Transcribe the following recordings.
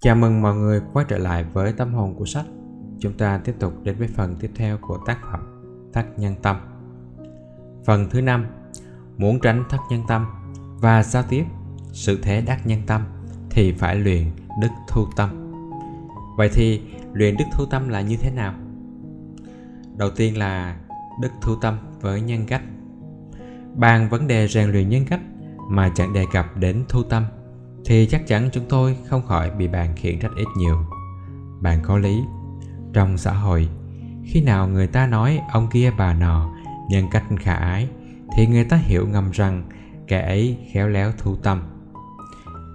Chào mừng mọi người quay trở lại với tâm hồn của sách. Chúng ta tiếp tục đến với phần tiếp theo của tác phẩm Thắt nhân tâm. Phần thứ năm, Muốn tránh thắt nhân tâm và giao tiếp, sự thế đắc nhân tâm thì phải luyện đức thu tâm. Vậy thì luyện đức thu tâm là như thế nào? Đầu tiên là đức thu tâm với nhân cách. Bàn vấn đề rèn luyện nhân cách mà chẳng đề cập đến thu tâm thì chắc chắn chúng tôi không khỏi bị bạn khiển trách ít nhiều. Bạn có lý. Trong xã hội, khi nào người ta nói ông kia bà nọ nhân cách khả ái, thì người ta hiểu ngầm rằng kẻ ấy khéo léo thu tâm.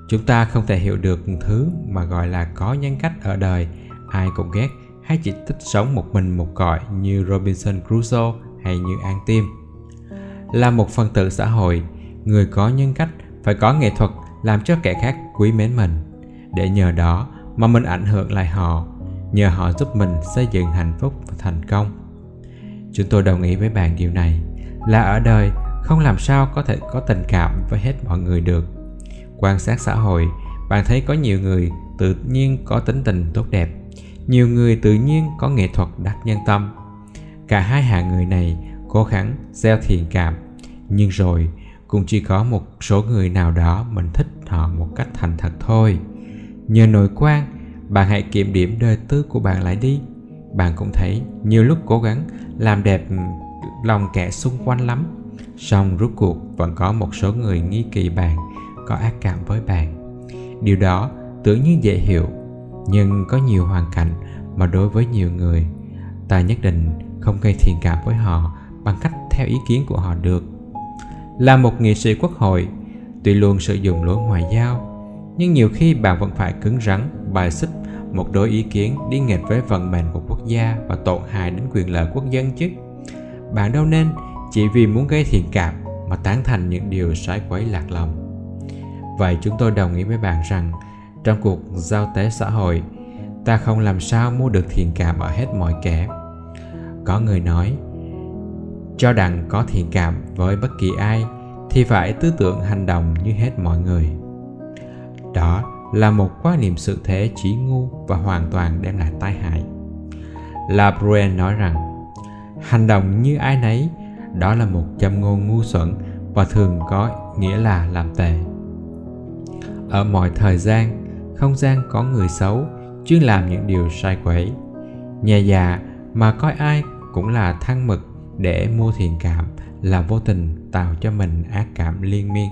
Chúng ta không thể hiểu được thứ mà gọi là có nhân cách ở đời, ai cũng ghét hay chỉ thích sống một mình một cõi như robinson crusoe hay như an tim. Là một phần tử xã hội, người có nhân cách phải có nghệ thuật làm cho kẻ khác quý mến mình. Để nhờ đó mà mình ảnh hưởng lại họ, nhờ họ giúp mình xây dựng hạnh phúc và thành công. Chúng tôi đồng ý với bạn điều này, là ở đời không làm sao có thể có tình cảm với hết mọi người được. Quan sát xã hội, bạn thấy có nhiều người tự nhiên có tính tình tốt đẹp, nhiều người tự nhiên có nghệ thuật đắc nhân tâm. Cả hai hạng người này cố gắng gieo thiện cảm, nhưng rồi cũng chỉ có một số người nào đó mình thích họ một cách thành thật thôi. Nhờ nội quan, bạn hãy kiểm điểm đời tư của bạn lại đi. Bạn cũng thấy nhiều lúc cố gắng làm đẹp ừ, lòng kẻ xung quanh lắm. Song rốt cuộc vẫn có một số người nghi kỳ bạn, có ác cảm với bạn. Điều đó tưởng như dễ hiểu, nhưng có nhiều hoàn cảnh mà đối với nhiều người, ta nhất định không gây thiện cảm với họ bằng cách theo ý kiến của họ được. Là một nghị sĩ quốc hội tuy luôn sử dụng lối ngoại giao, nhưng nhiều khi bạn vẫn phải cứng rắn, bài xích một đối ý kiến đi nghịch với vận mệnh của quốc gia và tổn hại đến quyền lợi quốc dân chứ. Bạn đâu nên chỉ vì muốn gây thiện cảm mà tán thành những điều sai quấy lạc lòng. Vậy chúng tôi đồng ý với bạn rằng, trong cuộc giao tế xã hội, ta không làm sao mua được thiện cảm ở hết mọi kẻ. Có người nói, cho đặng có thiện cảm với bất kỳ ai thì phải tư tưởng hành động như hết mọi người. Đó là một quan niệm sự thế chỉ ngu và hoàn toàn đem lại tai hại. La Bruen nói rằng, hành động như ai nấy, đó là một châm ngôn ngu xuẩn và thường có nghĩa là làm tệ. Ở mọi thời gian, không gian có người xấu, chuyên làm những điều sai quấy. Nhà già mà coi ai cũng là thăng mực để mua thiện cảm là vô tình tạo cho mình ác cảm liên miên.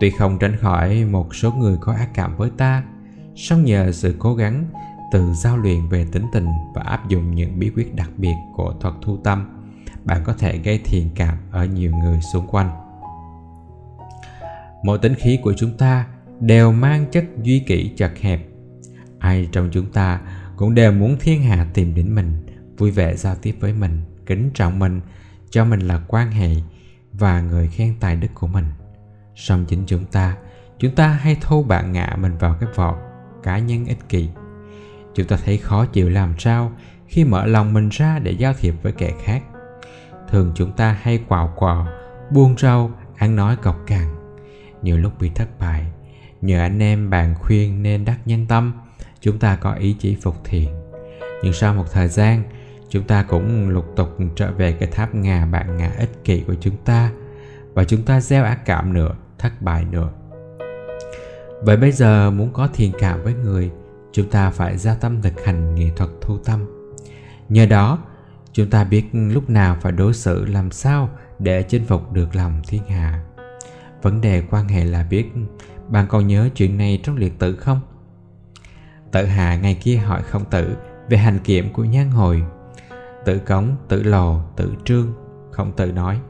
Tuy không tránh khỏi một số người có ác cảm với ta, song nhờ sự cố gắng từ giao luyện về tính tình và áp dụng những bí quyết đặc biệt của thuật thu tâm, bạn có thể gây thiện cảm ở nhiều người xung quanh. Mỗi tính khí của chúng ta đều mang chất duy kỷ chật hẹp. Ai trong chúng ta cũng đều muốn thiên hạ tìm đến mình, vui vẻ giao tiếp với mình, kính trọng mình cho mình là quan hệ và người khen tài đức của mình. Song chính chúng ta chúng ta hay thô bạn ngạ mình vào cái vỏ cá nhân ích kỷ. Chúng ta thấy khó chịu làm sao khi mở lòng mình ra để giao thiệp với kẻ khác. Thường chúng ta hay quào quọ, buông rau, ăn nói cọc cằn. Nhiều lúc bị thất bại, nhờ anh em bạn khuyên nên đắc nhân tâm, chúng ta có ý chí phục thiện. Nhưng sau một thời gian chúng ta cũng lục tục trở về cái tháp ngà bạn ngà ích kỷ của chúng ta. Và chúng ta gieo ác cảm nữa, thất bại nữa. Vậy bây giờ muốn có thiện cảm với người, chúng ta phải gia tâm thực hành nghệ thuật thu tâm. Nhờ đó, chúng ta biết lúc nào phải đối xử làm sao để chinh phục được lòng thiên hạ. Vấn đề quan hệ là biết, bạn còn nhớ chuyện này trong liệt tử không? Tự hạ ngày kia hỏi không tử về hành kiểm của nhan hồi tự cống, tự lò tự trương, không tự nói.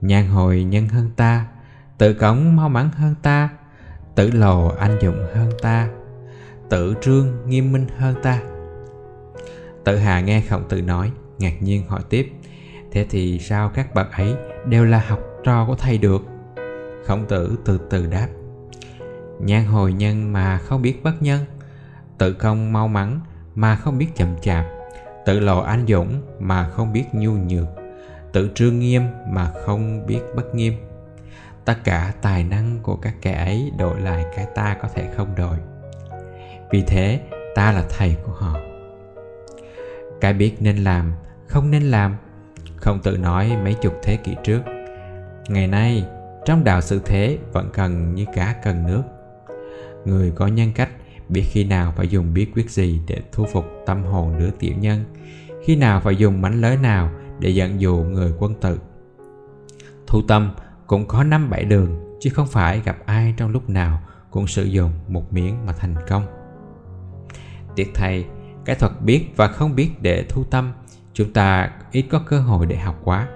Nhan hồi nhân hơn ta, tự cống mau mắn hơn ta, tự lò anh dụng hơn ta, tự trương nghiêm minh hơn ta. Tự hà nghe khổng tử nói, ngạc nhiên hỏi tiếp, thế thì sao các bậc ấy đều là học trò của thầy được? Khổng tử từ từ đáp nhan hồi nhân mà không biết bất nhân, tự công mau mắn mà không biết chậm chạp tự lộ anh dũng mà không biết nhu nhược, tự trương nghiêm mà không biết bất nghiêm. Tất cả tài năng của các kẻ ấy đổi lại cái ta có thể không đổi. Vì thế, ta là thầy của họ. Cái biết nên làm, không nên làm, không tự nói mấy chục thế kỷ trước. Ngày nay, trong đạo sự thế vẫn cần như cá cần nước. Người có nhân cách biết khi nào phải dùng bí quyết gì để thu phục tâm hồn đứa tiểu nhân? Khi nào phải dùng mánh lới nào để dẫn dụ người quân tử? Thu tâm cũng có năm bảy đường, chứ không phải gặp ai trong lúc nào cũng sử dụng một miếng mà thành công. Tiếc thay, cái thuật biết và không biết để thu tâm, chúng ta ít có cơ hội để học quá.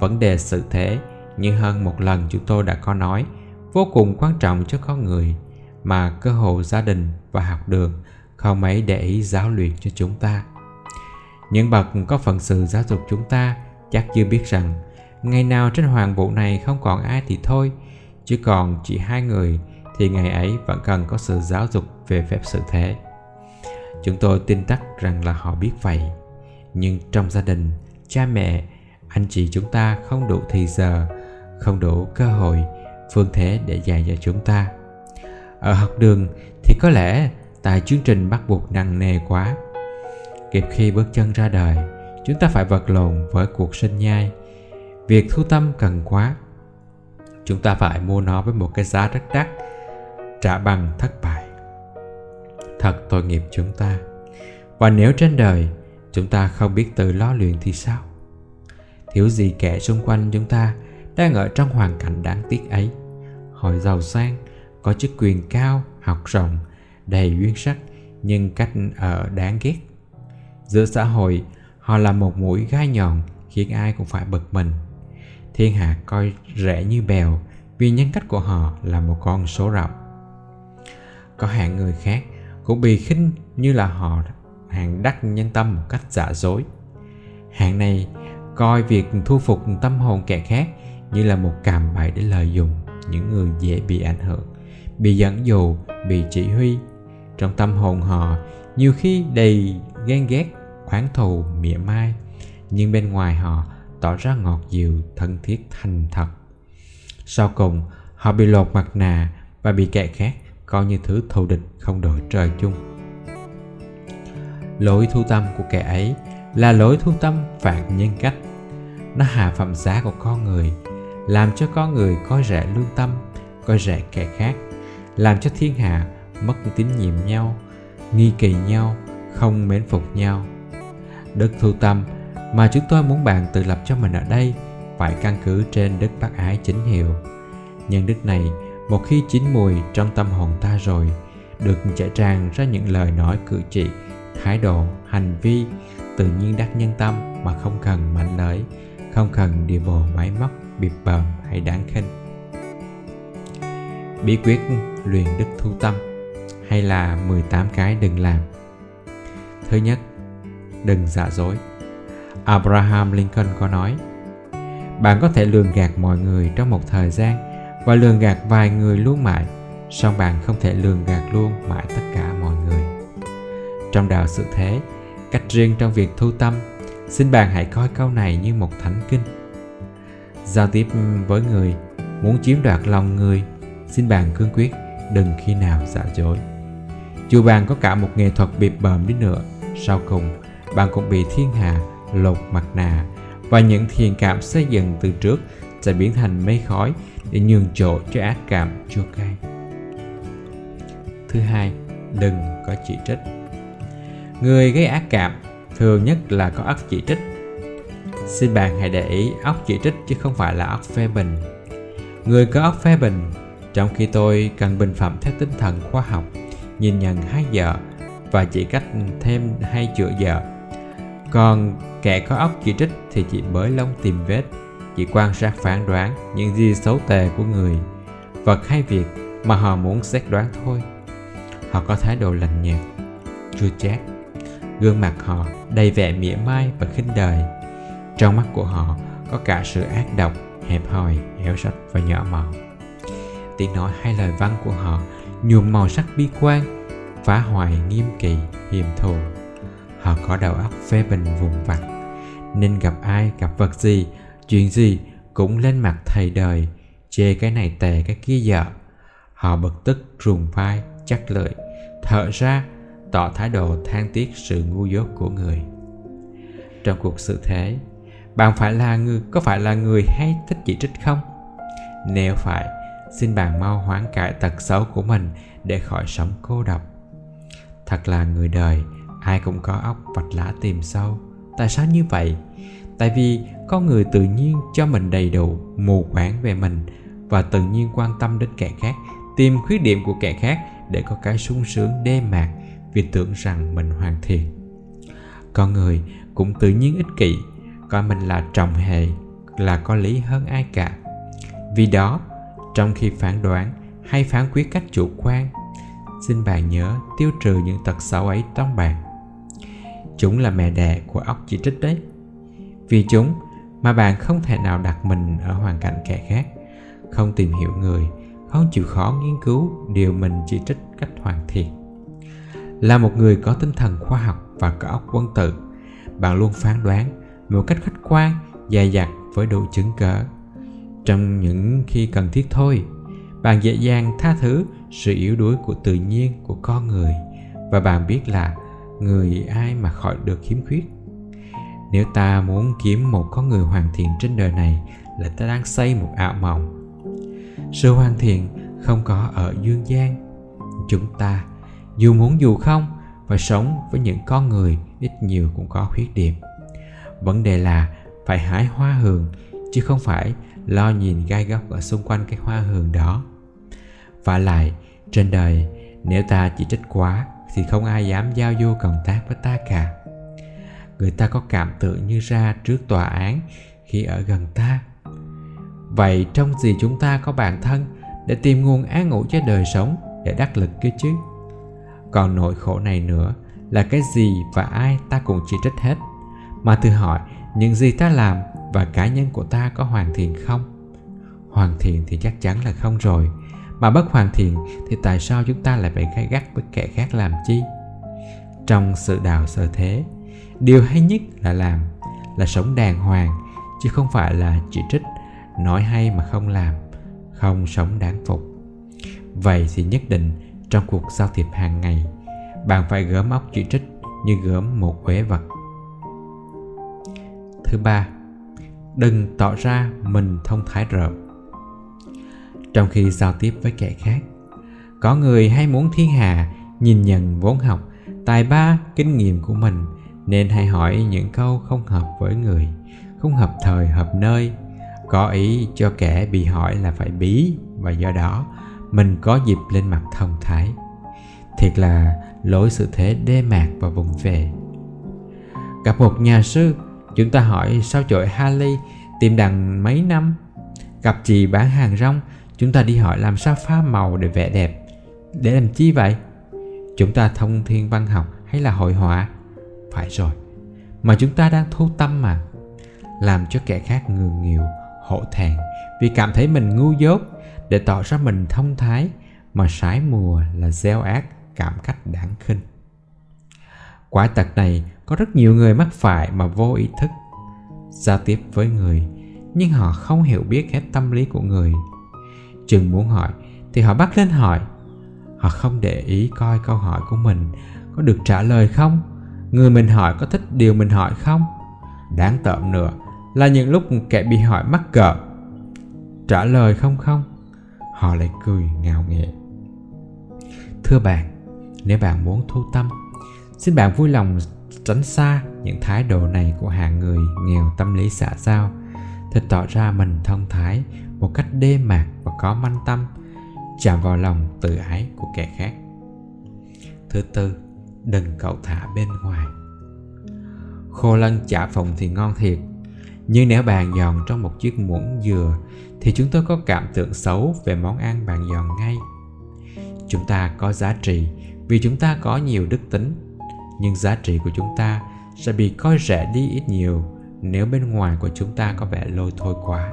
Vấn đề sự thế, như hơn một lần chúng tôi đã có nói, vô cùng quan trọng cho con người mà cơ hội gia đình và học đường không mấy để ý giáo luyện cho chúng ta. Những bậc có phận sự giáo dục chúng ta chắc chưa biết rằng, ngày nào trên hoàng vụ này không còn ai thì thôi, chứ còn chỉ hai người thì ngày ấy vẫn cần có sự giáo dục về phép sự thế. Chúng tôi tin chắc rằng là họ biết vậy. Nhưng trong gia đình, cha mẹ, anh chị chúng ta không đủ thì giờ, không đủ cơ hội, phương thế để dạy cho chúng ta ở học đường thì có lẽ tại chương trình bắt buộc nặng nề quá. Kịp khi bước chân ra đời, chúng ta phải vật lộn với cuộc sinh nhai. Việc thu tâm cần quá. Chúng ta phải mua nó với một cái giá rất đắt, trả bằng thất bại. Thật tội nghiệp chúng ta. Và nếu trên đời chúng ta không biết tự lo luyện thì sao? Thiếu gì kẻ xung quanh chúng ta đang ở trong hoàn cảnh đáng tiếc ấy? Họ giàu sang có chức quyền cao, học rộng, đầy duyên sắc, nhưng cách ở đáng ghét. Giữa xã hội, họ là một mũi gai nhọn khiến ai cũng phải bực mình. Thiên hạ coi rẻ như bèo, vì nhân cách của họ là một con số rộng. Có hạng người khác cũng bị khinh như là họ hạng đắc nhân tâm một cách giả dối. Hạng này coi việc thu phục tâm hồn kẻ khác như là một cạm bẫy để lợi dụng những người dễ bị ảnh hưởng bị dẫn dụ, bị chỉ huy. Trong tâm hồn họ, nhiều khi đầy ghen ghét, khoáng thù, mỉa mai. Nhưng bên ngoài họ, tỏ ra ngọt dịu, thân thiết, thành thật. Sau cùng, họ bị lột mặt nạ và bị kẻ khác, coi như thứ thù địch không đội trời chung. Lối thu tâm của kẻ ấy là lối thu tâm phản nhân cách. Nó hạ phẩm giá của con người, làm cho con người coi rẻ lương tâm coi rẻ kẻ khác làm cho thiên hạ mất tín nhiệm nhau, nghi kỳ nhau, không mến phục nhau. Đức thu tâm, mà chúng tôi muốn bạn tự lập cho mình ở đây phải căn cứ trên đức bác ái chính hiệu. Nhân đức này, một khi chín mùi trong tâm hồn ta rồi, được chảy tràn ra những lời nói cử chỉ, thái độ, hành vi, tự nhiên đắc nhân tâm mà không cần mạnh lưỡi, không cần điều bộ máy móc, bịp bợm hay đáng khinh bí quyết luyện đức thu tâm hay là 18 cái đừng làm. Thứ nhất, đừng giả dối. Abraham Lincoln có nói, bạn có thể lường gạt mọi người trong một thời gian và lường gạt vài người luôn mãi, song bạn không thể lường gạt luôn mãi tất cả mọi người. Trong đạo sự thế, cách riêng trong việc thu tâm, xin bạn hãy coi câu này như một thánh kinh. Giao tiếp với người, muốn chiếm đoạt lòng người xin bạn cương quyết, đừng khi nào giả dối. Dù bạn có cả một nghệ thuật bịp bợm đi nữa, sau cùng bạn cũng bị thiên hạ lột mặt nạ và những thiền cảm xây dựng từ trước sẽ biến thành mây khói để nhường chỗ cho ác cảm chua cay. Thứ hai, đừng có chỉ trích. Người gây ác cảm thường nhất là có óc chỉ trích. Xin bạn hãy để ý óc chỉ trích chứ không phải là óc phê bình. Người có óc phê bình trong khi tôi cần bình phẩm theo tinh thần khoa học, nhìn nhận hai giờ và chỉ cách thêm hay chữa giờ. Còn kẻ có óc chỉ trích thì chỉ bới lông tìm vết, chỉ quan sát phán đoán những gì xấu tệ của người. Vật hay việc mà họ muốn xét đoán thôi. Họ có thái độ lạnh nhạt, chua chát. Gương mặt họ đầy vẻ mỉa mai và khinh đời. Trong mắt của họ có cả sự ác độc, hẹp hòi, héo sách và nhỏ mọn tiếng nói hay lời văn của họ, nhuộm màu sắc bi quan, phá hoại nghiêm kỳ hiềm thù. Họ có đầu óc phê bình vùng vặt. Nên gặp ai, gặp vật gì, chuyện gì cũng lên mặt thầy đời, chê cái này tè cái kia dở. Họ bực tức trùng vai, chắc lưỡi thở ra, tỏ thái độ than tiếc sự ngu dốt của người. Trong cuộc sự thế, bạn phải là người, có phải là người hay thích chỉ trích không? Nếu phải xin bạn mau hoán cải tật xấu của mình để khỏi sống cô độc. Thật là người đời, ai cũng có óc vạch lá tìm sâu. Tại sao như vậy? Tại vì con người tự nhiên cho mình đầy đủ mù quáng về mình và tự nhiên quan tâm đến kẻ khác, tìm khuyết điểm của kẻ khác để có cái sung sướng đê mạc vì tưởng rằng mình hoàn thiện. Con người cũng tự nhiên ích kỷ, coi mình là trọng hề là có lý hơn ai cả. Vì đó trong khi phán đoán, hay phán quyết cách chủ quan, xin bạn nhớ tiêu trừ những tật xấu ấy trong bạn. Chúng là mẹ đẻ của óc chỉ trích đấy. Vì chúng mà bạn không thể nào đặt mình ở hoàn cảnh kẻ khác. Không tìm hiểu người, không chịu khó nghiên cứu điều mình chỉ trích cách hoàn thiện. Là một người có tinh thần khoa học và có óc quân tử, bạn luôn phán đoán một cách khách quan dài dặt với đủ chứng cớ trong những khi cần thiết thôi. Bạn dễ dàng tha thứ sự yếu đuối của tự nhiên, của con người. Và bạn biết là người ai mà khỏi được khiếm khuyết. Nếu ta muốn kiếm một con người hoàn thiện trên đời này, là ta đang xây một ảo mộng. Sự hoàn thiện không có ở dương gian. Chúng ta dù muốn dù không, phải sống với những con người ít nhiều cũng có khuyết điểm. Vấn đề là phải hái hoa hường, chứ không phải lo nhìn gai góc ở xung quanh cái hoa hường đó. Và lại, trên đời, nếu ta chỉ trích quá, thì không ai dám giao du cộng tác với ta cả. Người ta có cảm tưởng như ra trước tòa án khi ở gần ta. Vậy trong gì chúng ta có bản thân để tìm nguồn an ủi cho đời sống để đắc lực kia chứ? Còn nỗi khổ này nữa là cái gì và ai ta cũng chỉ trích hết. Mà tự hỏi, những gì ta làm và cá nhân của ta có hoàn thiện không? Hoàn thiện thì chắc chắn là không rồi. Mà bất hoàn thiện thì tại sao chúng ta lại phải gai gắt với kẻ khác làm chi? Trong sự đào sơ thế, điều hay nhất là làm, là sống đàng hoàng, chứ không phải là chỉ trích, nói hay mà không làm, không sống đáng phục. Vậy thì nhất định trong cuộc giao thiệp hàng ngày, bạn phải gớm óc chỉ trích như gớm một uế vật. Thứ ba đừng tỏ ra mình thông thái rộng. trong khi giao tiếp với kẻ khác, có người hay muốn thiên hà nhìn nhận vốn học, tài ba, kinh nghiệm của mình, nên hay hỏi những câu không hợp với người, không hợp thời, hợp nơi. Có ý cho kẻ bị hỏi là phải bí, và do đó mình có dịp lên mặt thông thái. Thiệt là lỗi sự thế đê mạc và vùng về. Gặp một nhà sư chúng ta hỏi, sao chổi Harley tìm đằng mấy năm? Gặp chị bán hàng rong, chúng ta đi hỏi làm sao pha màu để vẽ đẹp, để làm chi vậy? Chúng ta thông thiên văn học hay là hội họa? Phải rồi, mà chúng ta đang thu tâm mà, làm cho kẻ khác ngường nhiều hổ thẹn, vì cảm thấy mình ngu dốt để tỏ ra mình thông thái, mà sái mùa là gieo ác, cảm cách đáng khinh. Quả tật này có rất nhiều người mắc phải mà vô ý thức. Giao tiếp với người, nhưng họ không hiểu biết hết tâm lý của người. Chừng muốn hỏi, thì họ bắt lên hỏi. Họ không để ý coi câu hỏi của mình có được trả lời không? Người mình hỏi có thích điều mình hỏi không? Đáng tợn nữa là những lúc kẻ bị hỏi mắc cỡ. Trả lời không không? Họ lại cười ngạo nghệ thưa bạn, nếu bạn muốn thu tâm, xin bạn vui lòng tránh xa những thái độ này của hạng người nghèo tâm lý xã giao. Thì tỏ ra mình thông thái, một cách đê mạc và có manh tâm, chạm vào lòng tự ái của kẻ khác. Thứ tư, đừng cậu thả bên ngoài. Khô lân chả phòng thì ngon thiệt, nhưng nếu bạn giòn trong một chiếc muỗng dừa thì chúng tôi có cảm tưởng xấu về món ăn bạn giòn ngay. Chúng ta có giá trị vì chúng ta có nhiều đức tính nhưng giá trị của chúng ta sẽ bị coi rẻ đi ít nhiều nếu bên ngoài của chúng ta có vẻ lôi thôi quá.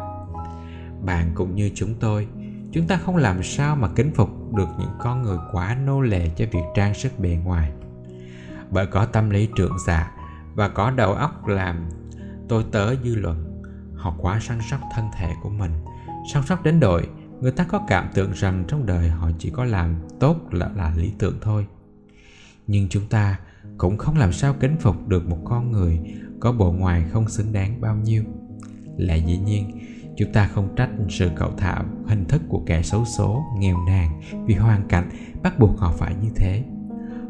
Bạn cũng như chúng tôi, chúng ta không làm sao mà kính phục được những con người quá nô lệ cho việc trang sức bề ngoài. Bởi có tâm lý trưởng dạ và có đầu óc làm, tôi tớ dư luận, họ quá săn sóc thân thể của mình. Săn sóc đến đội, người ta có cảm tưởng rằng trong đời họ chỉ có làm tốt là là lý tưởng thôi. Nhưng chúng ta cũng không làm sao kính phục được một con người có bộ ngoài không xứng đáng bao nhiêu. Là dĩ nhiên, chúng ta không trách sự cậu thả hình thức của kẻ xấu số nghèo nàn, vì hoàn cảnh bắt buộc họ phải như thế.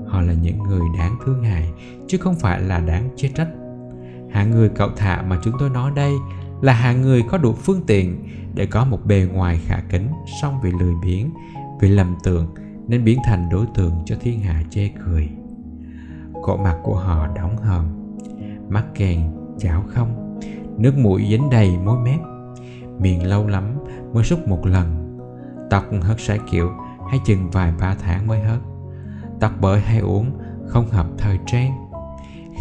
Họ là những người đáng thương hại, chứ không phải là đáng chê trách. Hạng người cậu thả mà chúng tôi nói đây là hạng người có đủ phương tiện để có một bề ngoài khả kính, song vì lười biếng, vì lầm tưởng nên biến thành đối tượng cho thiên hạ chê cười cổ mặt của họ đóng hòm. Mắt kèn, chảo không. Nước mũi dính đầy môi mép. Miệng lâu lắm mới xúc một lần. Tóc hớt sải kiểu, hay chừng vài ba tháng mới hớt. Tóc bởi hay uống, không hợp thời trang.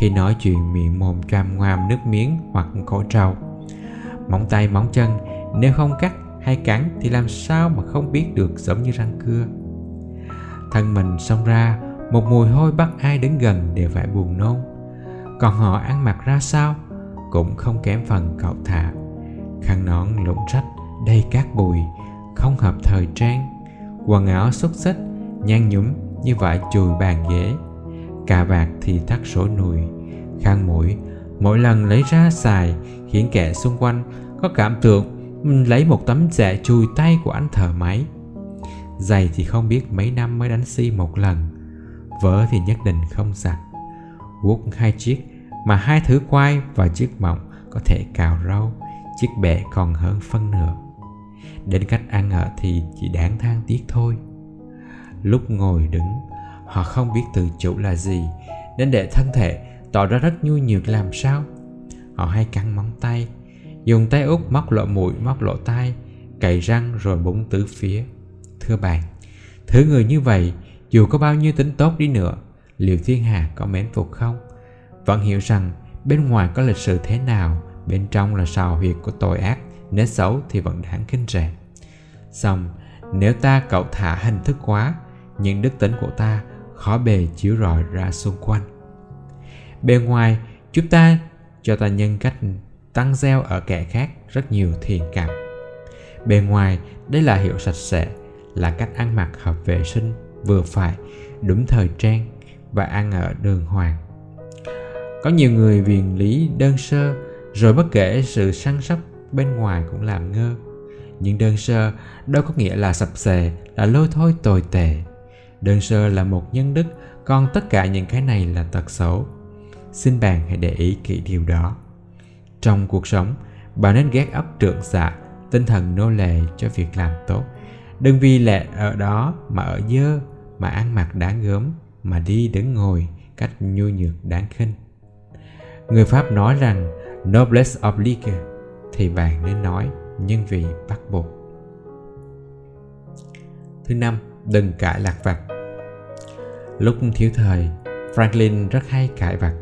Khi nói chuyện miệng mồm cam ngoàm nước miếng hoặc cổ trâu móng tay, móng chân, nếu không cắt hay cắn thì làm sao mà không biết được giống như răng cưa. Thân mình xông ra một mùi hôi bắt ai đến gần đều phải buồn nôn. Còn họ ăn mặc ra sao cũng không kém phần cậu thả khăn nón lụng rách, đầy cát bụi, không hợp thời trang. Quần áo xúc xích, nhăn nhúm như vải chùi bàn ghế. Cà vạt thì thắt sổ nùi, khăn mũi. Mỗi lần lấy ra xài, khiến kẻ xung quanh có cảm tưởng mình lấy một tấm dạ chùi tay của anh thợ máy. Giày thì không biết mấy năm mới đánh xi một lần vỡ thì nhất định không sạch. guốc hai chiếc, mà hai thứ quai và chiếc mỏng có thể cào râu, chiếc bẹ còn hơn phân nửa. Đến cách ăn ở thì chỉ đáng than tiếc thôi. Lúc ngồi đứng, họ không biết tự chủ là gì, nên để thân thể tỏ ra rất nhu nhược làm sao. Họ hay cắn móng tay, dùng tay út móc lỗ mũi, móc lỗ tai, cày răng rồi búng tứ phía. Thưa bạn thứ người như vậy dù có bao nhiêu tính tốt đi nữa, liệu thiên hà có mến phục không? Vẫn hiểu rằng bên ngoài có lịch sử thế nào, bên trong là sào huyệt của tội ác nết xấu thì vẫn đáng kinh rẻ xong, nếu ta cậu thả hình thức quá, những đức tính của ta khó bề chiếu rọi ra xung quanh. Bề ngoài, chúng ta cho ta nhân cách tăng gieo ở kẻ khác rất nhiều thiện cảm. Bề ngoài, đây là hiệu sạch sẽ, là cách ăn mặc hợp vệ sinh vừa phải đúng thời trang và ăn ở đường hoàng. Có nhiều người viền lý đơn sơ, rồi bất kể sự săn sóc bên ngoài cũng làm ngơ. Nhưng đơn sơ đâu có nghĩa là sập xề là lôi thôi tồi tệ. Đơn sơ là một nhân đức, còn tất cả những cái này là tật xấu. Xin bạn hãy để ý kỹ điều đó. Trong cuộc sống, bạn nên ghét ấp trượng dạ tinh thần nô lệ cho việc làm tốt đừng vì lệ ở đó mà ở dơ, mà ăn mặc đáng gớm mà đi đứng ngồi cách nhu nhược đáng khinh. Người pháp nói rằng, noblesse oblige thì bạn nên nói, nhưng vì bắt buộc thứ năm, đừng cãi lạc vặt. Lúc thiếu thời, franklin rất hay cãi vặt.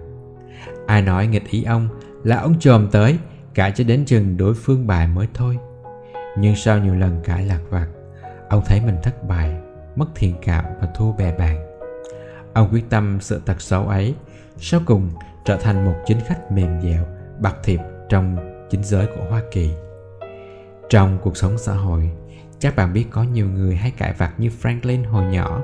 Ai nói nghịch ý ông là ông chồm tới, cãi cho đến chừng đối phương bài mới thôi. Nhưng sau nhiều lần cãi lạc vặt ông thấy mình thất bại, mất thiện cảm và thua bè bạn ông quyết tâm sự tật xấu ấy, sau cùng trở thành một chính khách mềm dẻo, bạc thiệp trong chính giới của hoa kỳ. Trong cuộc sống xã hội, chắc bạn biết có nhiều người hay cãi vặt như franklin hồi nhỏ.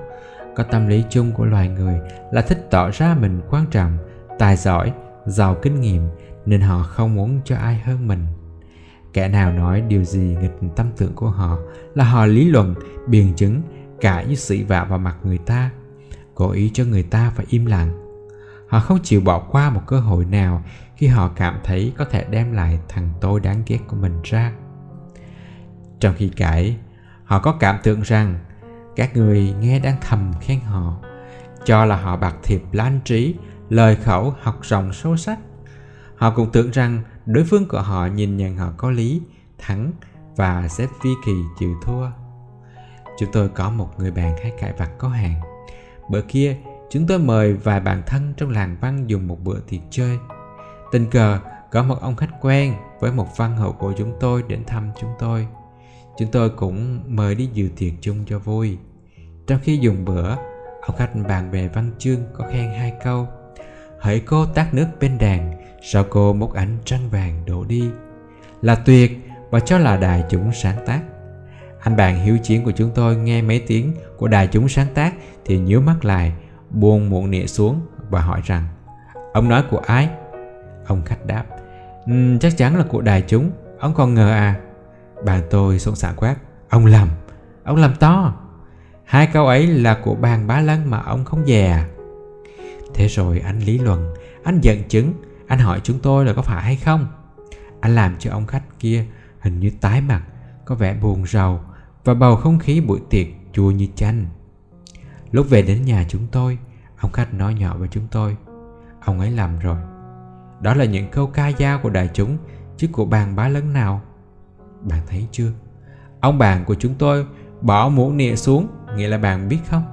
Có tâm lý chung của loài người là thích tỏ ra mình quan trọng, tài giỏi, giàu kinh nghiệm, nên họ không muốn cho ai hơn mình kẻ nào nói điều gì nghịch tâm tưởng của họ là họ lý luận biện chứng cãi như sĩ vạ vào mặt người ta. Cố ý cho người ta phải im lặng. Họ không chịu bỏ qua một cơ hội nào khi họ cảm thấy có thể đem lại thằng tôi đáng ghét của mình ra. Trong khi cãi, họ có cảm tưởng rằng các người nghe đang thầm khen họ, cho là họ bạc thiệp lan trí, lời khẩu, học rộng, sâu sắc. Họ cũng tưởng rằng đối phương của họ nhìn nhận họ có lý, thắng và xếp vi kỳ chịu thua. Chúng tôi có một người bạn hay cãi vặt có hàng. Bữa kia, chúng tôi mời vài bạn thân trong làng văn dùng một bữa tiệc chơi. Tình cờ, có một ông khách quen với một văn hậu của chúng tôi đến thăm chúng tôi. Chúng tôi cũng mời đi dự tiệc chung cho vui. Trong khi dùng bữa, ông khách bàn về văn chương có khen hai câu. Hỡi cô tác nước bên đàn sau cô một ảnh trăng vàng đổ đi? Là tuyệt và cho là đài chúng sáng tác. Anh bạn hiếu chiến của chúng tôi nghe mấy tiếng của đài chúng sáng tác thì nhíu mắt lại buông muộn nịa xuống và hỏi rằng ông nói của ai? Ông khách đáp um, chắc chắn là của đài chúng ông còn ngờ à? Bạn tôi xôn xả quát ông lầm ông làm to. Hai câu ấy là của bàn bá lân mà ông không dè à? thế rồi anh lý luận anh giận chứng anh hỏi chúng tôi là có phải hay không? Anh làm cho ông khách kia hình như tái mặt, có vẻ buồn rầu và bầu không khí buổi tiệc chua như chanh. Lúc về đến nhà chúng tôi, ông khách nói nhỏ với chúng tôi, ông ấy làm rồi. Đó là những câu ca dao của đại chúng, chứ của bàn bá lớn nào? Bạn thấy chưa? Ông bạn của chúng tôi bỏ mũ nịa xuống, nghĩa là bạn biết không?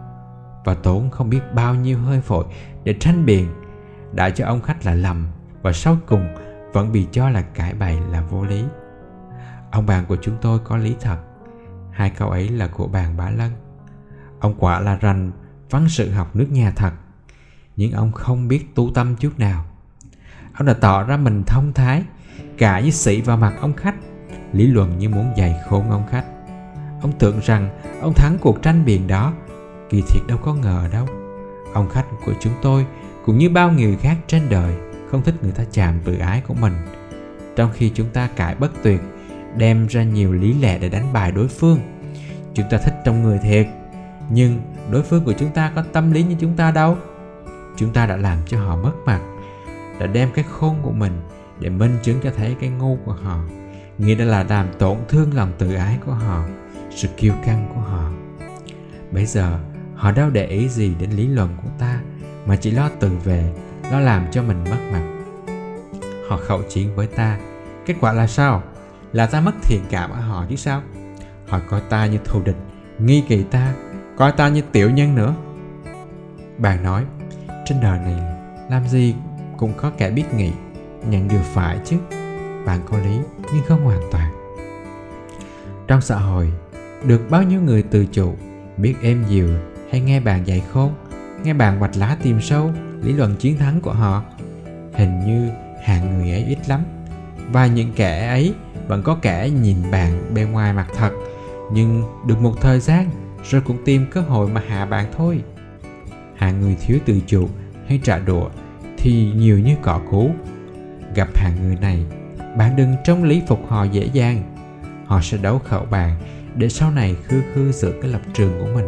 Và tốn không biết bao nhiêu hơi phổi để tranh biện đã cho ông khách là lầm và sau cùng, vẫn bị cho là cãi bày là vô lý. Ông bạn của chúng tôi có lý thật. Hai câu ấy là của bàn bá lân. Ông quả là rành văn sự học nước nhà thật, nhưng ông không biết tu tâm chút nào. Ông đã tỏ ra mình thông thái, cả với sĩ vào mặt ông khách, lý luận như muốn dày khôn ông khách. Ông tưởng rằng ông thắng cuộc tranh biện đó, kỳ thiệt đâu có ngờ đâu. Ông khách của chúng tôi cũng như bao người khác trên đời không thích người ta chạm tự ái của mình. Trong khi chúng ta cãi bất tuyệt, đem ra nhiều lý lẽ để đánh bại đối phương, chúng ta thích trong người thiệt. Nhưng đối phương của chúng ta có tâm lý như chúng ta đâu? Chúng ta đã làm cho họ mất mặt, đã đem cái khôn của mình để minh chứng cho thấy cái ngu của họ. Nghĩa đã là làm tổn thương lòng tự ái của họ, sự kiêu căng của họ. Bây giờ, họ đâu để ý gì đến lý luận của ta, mà chỉ lo tự về nó làm cho mình mất mặt. Họ khẩu chiến với ta. Kết quả là sao? Là ta mất thiện cảm ở họ chứ sao? Họ coi ta như thù địch, nghi kỳ ta, coi ta như tiểu nhân nữa. Bạn nói, trên đời này làm gì cũng có kẻ biết nghĩ nhận điều phải chứ. Bạn có lý, nhưng không hoàn toàn. Trong xã hội, được bao nhiêu người từ chủ, biết êm dịu hay nghe bạn dạy khôn nghe bạn hoạch lá tìm sâu, lý luận chiến thắng của họ. Hình như hạng người ấy ít lắm. Và những kẻ ấy vẫn có kẻ nhìn bạn bên ngoài mặt thật. Nhưng được một thời gian, rồi cũng tìm cơ hội mà hạ bạn thôi. Hạng người thiếu tự chủ hay trả đũa thì nhiều như cỏ cũ. Gặp hạng người này, bạn đừng trông lý phục họ dễ dàng. Họ sẽ đấu khẩu bạn để sau này khư khư giữ cái lập trường của mình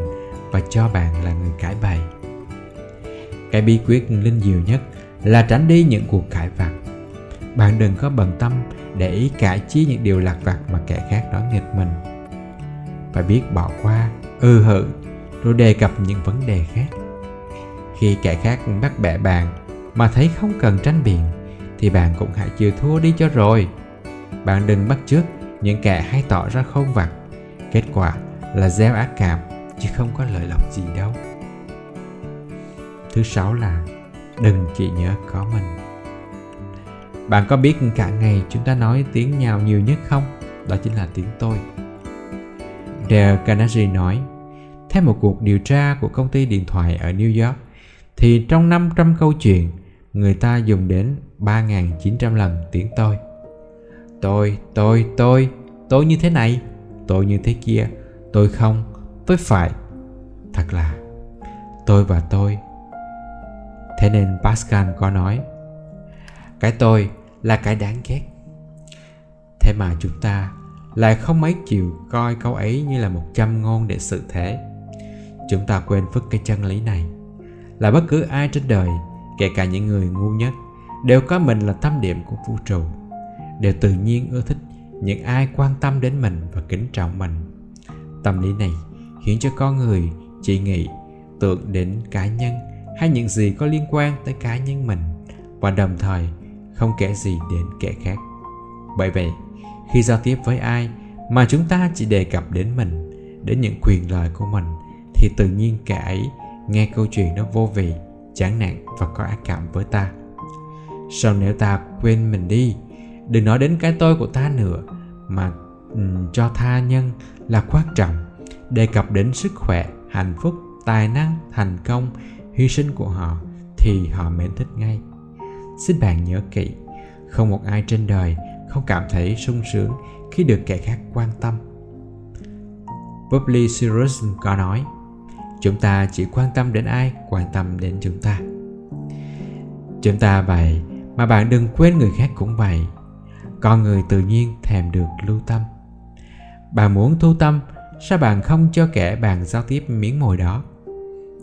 và cho bạn là người cãi bày cái bí quyết linh diệu nhất là tránh đi những cuộc cãi vặt bạn đừng có bận tâm để ý cãi chi những điều lạc vặt mà kẻ khác nói nghịch mình. Phải biết bỏ qua, ư hử, rồi đề cập những vấn đề khác. Khi kẻ khác bắt bẻ bạn mà thấy không cần tranh biện, thì bạn cũng hãy chịu thua đi cho rồi. Bạn đừng bắt chước những kẻ hay tỏ ra không vặt. Kết quả là gieo ác cảm, chứ không có lợi lộc gì đâu thứ sáu là đừng chỉ nhớ có mình bạn có biết cả ngày chúng ta nói tiếng nhau nhiều nhất không đó chính là tiếng tôi Dale Carnegie nói theo một cuộc điều tra của công ty điện thoại ở New York thì trong 500 câu chuyện người ta dùng đến 3.900 lần tiếng tôi. Tôi, tôi, tôi, tôi như thế này, tôi như thế kia, tôi không, tôi phải. Thật là tôi và tôi. Thế nên Pascal có nói, cái tôi là cái đáng ghét. Thế mà chúng ta lại không mấy chịu coi câu ấy như là một trăm ngôn để sự thế. Chúng ta quên phức cái chân lý này là bất cứ ai trên đời, kể cả những người ngu nhất, đều có mình là tâm điểm của vũ trụ, đều tự nhiên ưa thích những ai quan tâm đến mình và kính trọng mình tâm lý này khiến cho con người chỉ nghĩ tưởng đến cá nhân hay những gì có liên quan tới cá nhân mình và đồng thời không kể gì đến kẻ khác. Bởi vậy khi giao tiếp với ai mà chúng ta chỉ đề cập đến mình đến những quyền lợi của mình thì tự nhiên kẻ ấy nghe câu chuyện nó vô vị chán nản và có ác cảm với ta. Sau nếu ta quên mình đi? Đừng nói đến cái tôi của ta nữa mà um, cho tha nhân là quan trọng đề cập đến sức khỏe hạnh phúc tài năng thành công hy sinh của họ thì họ mến thích ngay. Xin bạn nhớ kỹ, không một ai trên đời không cảm thấy sung sướng khi được kẻ khác quan tâm. Public Cyrus có nói, chúng ta chỉ quan tâm đến ai, quan tâm đến chúng ta. Chúng ta vậy mà bạn đừng quên người khác cũng vậy. Con người tự nhiên thèm được lưu tâm. Bạn muốn thu tâm, sao bạn không cho kẻ bạn giao tiếp miếng mồi đó?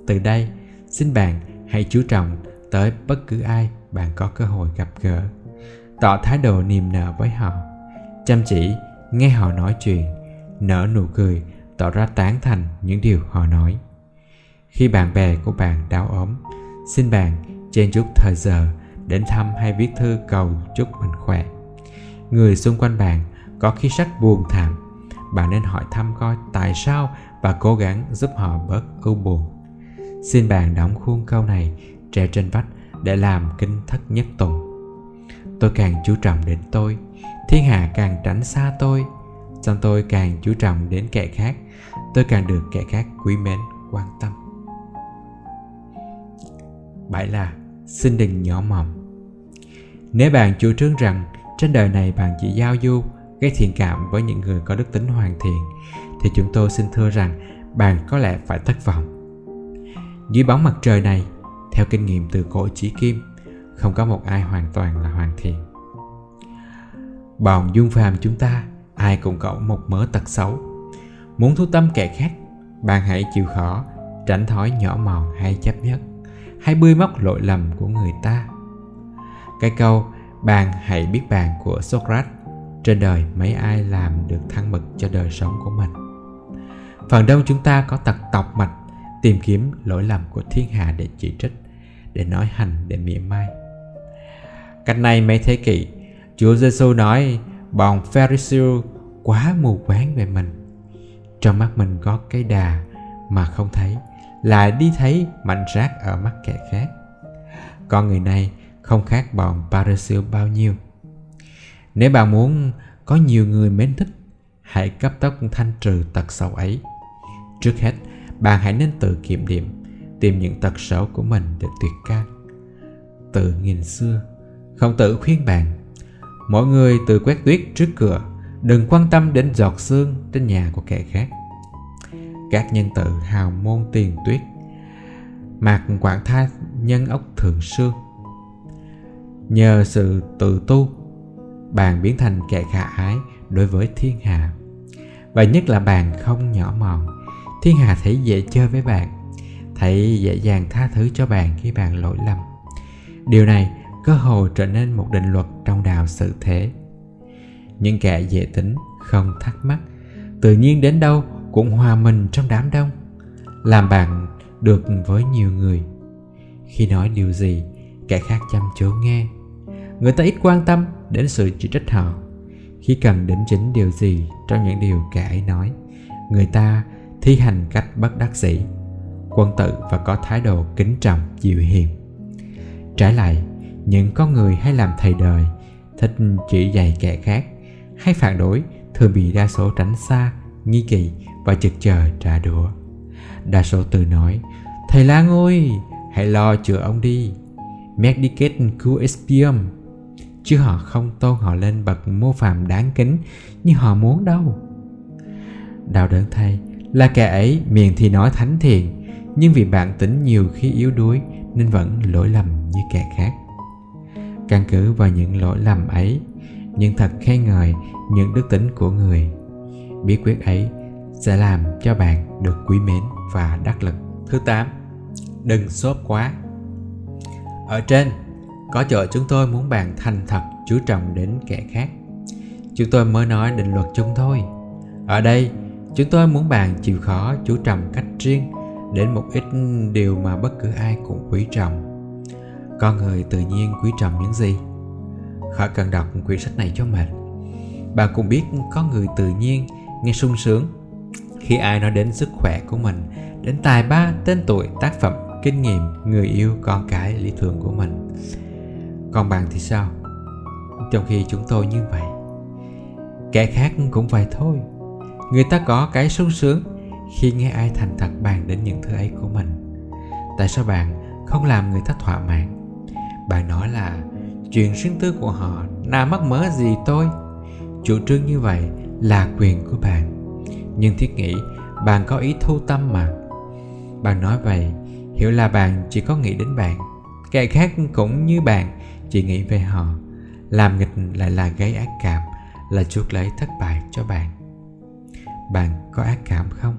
Từ đây xin bạn hãy chú trọng tới bất cứ ai bạn có cơ hội gặp gỡ. Tỏ thái độ niềm nở với họ. Chăm chỉ, nghe họ nói chuyện, nở nụ cười, tỏ ra tán thành những điều họ nói. Khi bạn bè của bạn đau ốm, xin bạn chen chút thời giờ đến thăm hay viết thư cầu chúc mình khỏe. Người xung quanh bạn có khí sắc buồn thảm, bạn nên hỏi thăm coi tại sao và cố gắng giúp họ bớt ưu buồn xin bạn đóng khuôn câu này, treo trên vách để làm kinh thất nhất tùng. Tôi càng chú trọng đến tôi, thiên hạ càng tránh xa tôi. Xong tôi càng chú trọng đến kẻ khác, tôi càng được kẻ khác quý mến, quan tâm. Bảy là, xin đừng nhỏ mỏng nếu bạn chủ trương rằng trên đời này bạn chỉ giao du, gây thiện cảm với những người có đức tính hoàn thiện, thì chúng tôi xin thưa rằng bạn có lẽ phải thất vọng dưới bóng mặt trời này, theo kinh nghiệm từ cổ chỉ kim, không có một ai hoàn toàn là hoàn thiện. Bọn dung phàm chúng ta, ai cũng có một mớ tật xấu. Muốn thu tâm kẻ khác, bạn hãy chịu khó, tránh thói nhỏ mòn hay chấp nhất, hay bươi móc lỗi lầm của người ta. Cái câu, bạn hãy biết bàn của Socrates, trên đời mấy ai làm được thăng bậc cho đời sống của mình. Phần đông chúng ta có tật tọc mạch tìm kiếm lỗi lầm của thiên hạ để chỉ trích, để nói hành, để mỉa mai. Cách này mấy thế kỷ, chúa giêsu nói, bọn pharisee quá mù quáng về mình. Trong mắt mình có cái đà mà không thấy, lại đi thấy mảnh rác ở mắt kẻ khác. Con người này không khác bọn Pharisee bao nhiêu. Nếu bạn muốn có nhiều người mến thích, hãy cấp tốc thanh trừ tật xấu ấy. Trước hết bạn hãy nên tự kiểm điểm, tìm những tật xấu của mình để tuyệt can. Từ nghìn xưa, không tự khuyên bạn. Mỗi người tự quét tuyết trước cửa, đừng quan tâm đến giọt xương trên nhà của kẻ khác. Các nhân tự hào môn tiền tuyết, mạc quảng tha nhân ốc thường xương nhờ sự tự tu, bạn biến thành kẻ khả ái đối với thiên hạ. Và nhất là bạn không nhỏ mọn thiên hạ thấy dễ chơi với bạn, thấy dễ dàng tha thứ cho bạn khi bạn lỗi lầm. Điều này cơ hồ trở nên một định luật trong đạo sự thế. Những kẻ dễ tính, không thắc mắc, tự nhiên đến đâu cũng hòa mình trong đám đông, làm bạn được với nhiều người. Khi nói điều gì, kẻ khác chăm chú nghe. Người ta ít quan tâm đến sự chỉ trích họ. Khi cần đính chính điều gì trong những điều kẻ ấy nói, người ta thi hành cách bất đắc dĩ, quân tử và có thái độ kính trọng, dịu hiền trái lại, những con người hay làm thầy đời, thích chỉ dạy kẻ khác, hay phản đối thường bị đa số tránh xa, nghi kỳ và chực chờ trả đũa. Đa số từ nói, thầy lang ơi, hãy lo chữa ông đi. Medicate cứu espium. chứ họ không tôn họ lên bậc mô phạm đáng kính như họ muốn đâu. Đau đớn thay là kẻ ấy miệng thì nói thánh thiện, nhưng vì bản tính nhiều khi yếu đuối, nên vẫn lỗi lầm như kẻ khác. Căn cứ vào những lỗi lầm ấy, nhưng thật khen ngợi những đức tính của người, bí quyết ấy sẽ làm cho bạn được quý mến và đắc lực. Thứ 8 đừng xốp quá. Ở trên, có chỗ chúng tôi muốn bạn thành thật chú trọng đến kẻ khác. Chúng tôi mới nói định luật chung thôi. Ở đây chúng tôi muốn bạn chịu khó chú trọng cách riêng đến một ít điều mà bất cứ ai cũng quý trọng con người tự nhiên quý trọng những gì? Khỏi cần đọc quyển sách này cho mệt. Bạn cũng biết có người tự nhiên nghe sung sướng. Khi ai nói đến sức khỏe của mình, đến tài ba, tên tuổi, tác phẩm, kinh nghiệm, người yêu, con cái, lý tưởng của mình. Còn bạn thì sao? Trong khi chúng tôi như vậy, kẻ khác cũng vậy thôi người ta có cái sung sướng khi nghe ai thành thật bàn đến những thứ ấy của mình. Tại sao bạn không làm người ta thỏa mãn? Bạn nói là, chuyện riêng tư của họ nào mắc mớ gì tôi? Chủ trương như vậy là quyền của bạn. Nhưng thiết nghĩ bạn có ý thu tâm mà. Bạn nói vậy hiểu là bạn chỉ có nghĩ đến bạn. Kẻ khác cũng như bạn chỉ nghĩ về họ. Làm nghịch lại là gây ác cảm, là chuốc lấy thất bại cho bạn bạn có ác cảm không?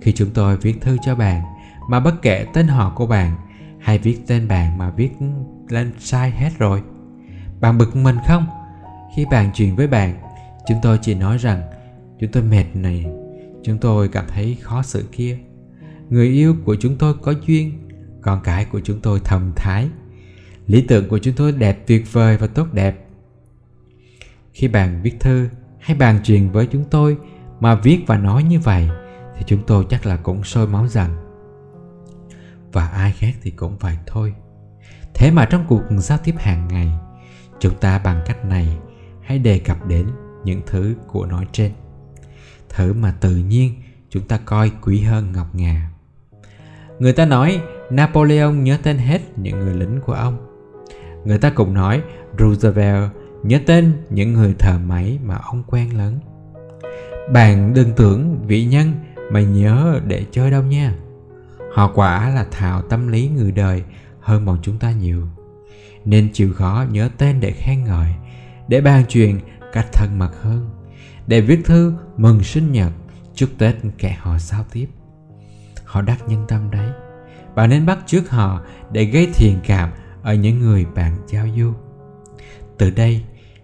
Khi chúng tôi viết thư cho bạn mà bất kể tên họ của bạn hay viết tên bạn mà viết lên sai hết rồi, bạn bực mình không? Khi bạn chuyện với bạn, chúng tôi chỉ nói rằng, chúng tôi mệt này, chúng tôi cảm thấy khó xử kia. Người yêu của chúng tôi có duyên, con cái của chúng tôi thầm thái. Lý tưởng của chúng tôi đẹp tuyệt vời và tốt đẹp. Khi bạn viết thư hay bàn chuyện với chúng tôi mà viết và nói như vậy thì chúng tôi chắc là cũng sôi máu rằng và ai khác thì cũng vậy thôi. Thế mà trong cuộc giao tiếp hàng ngày, chúng ta bằng cách này hãy đề cập đến những thứ của nói trên. Thứ mà tự nhiên chúng ta coi quý hơn ngọc ngà. Người ta nói napoleon nhớ tên hết những người lính của ông. Người ta cũng nói roosevelt nhớ tên những người thợ máy mà ông quen lớn bạn đừng tưởng vị nhân mà nhớ để chơi đâu nha. Họ quả là thạo tâm lý người đời hơn bọn chúng ta nhiều. Nên chịu khó nhớ tên để khen ngợi, để bàn chuyện cách thân mật hơn, để viết thư mừng sinh nhật chúc tết kẻ họ sao tiếp. Họ đắc nhân tâm đấy. Bạn nên bắt trước họ để gây thiện cảm ở những người bạn giao du. Từ đây,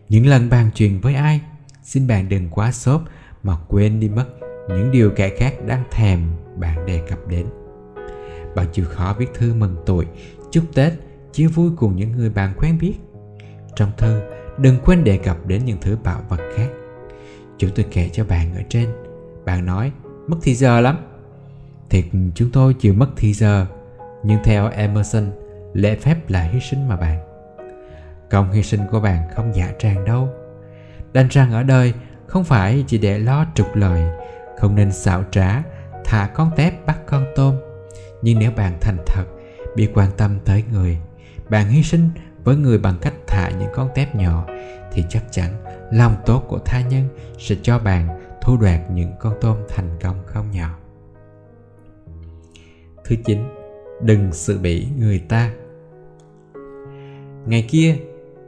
những lần bàn chuyện với ai, xin bạn đừng quá sốt mà quên đi mất những điều kẻ khác đang thèm bạn đề cập đến. Bạn chịu khó viết thư mừng tuổi, chúc tết, chia vui cùng những người bạn quen biết. Trong thư, đừng quên đề cập đến những thứ bạo vật khác. Chúng tôi kể cho bạn ở trên, bạn nói, mất thì giờ lắm. Thiệt chúng tôi chịu mất thì giờ, nhưng theo emerson, lễ phép là hy sinh mà bạn. Công hy sinh của bạn không giả tràng đâu. Đành rằng ở đời không phải chỉ để lo trục lợi, không nên xạo trá thả con tép bắt con tôm. Nhưng nếu bạn thành thật biết quan tâm tới người bạn hy sinh với người bằng cách thả những con tép nhỏ thì chắc chắn lòng tốt của tha nhân sẽ cho bạn thu đoạt những con tôm thành công không nhỏ. Thứ chín đừng sự bỉ người ta. Ngày kia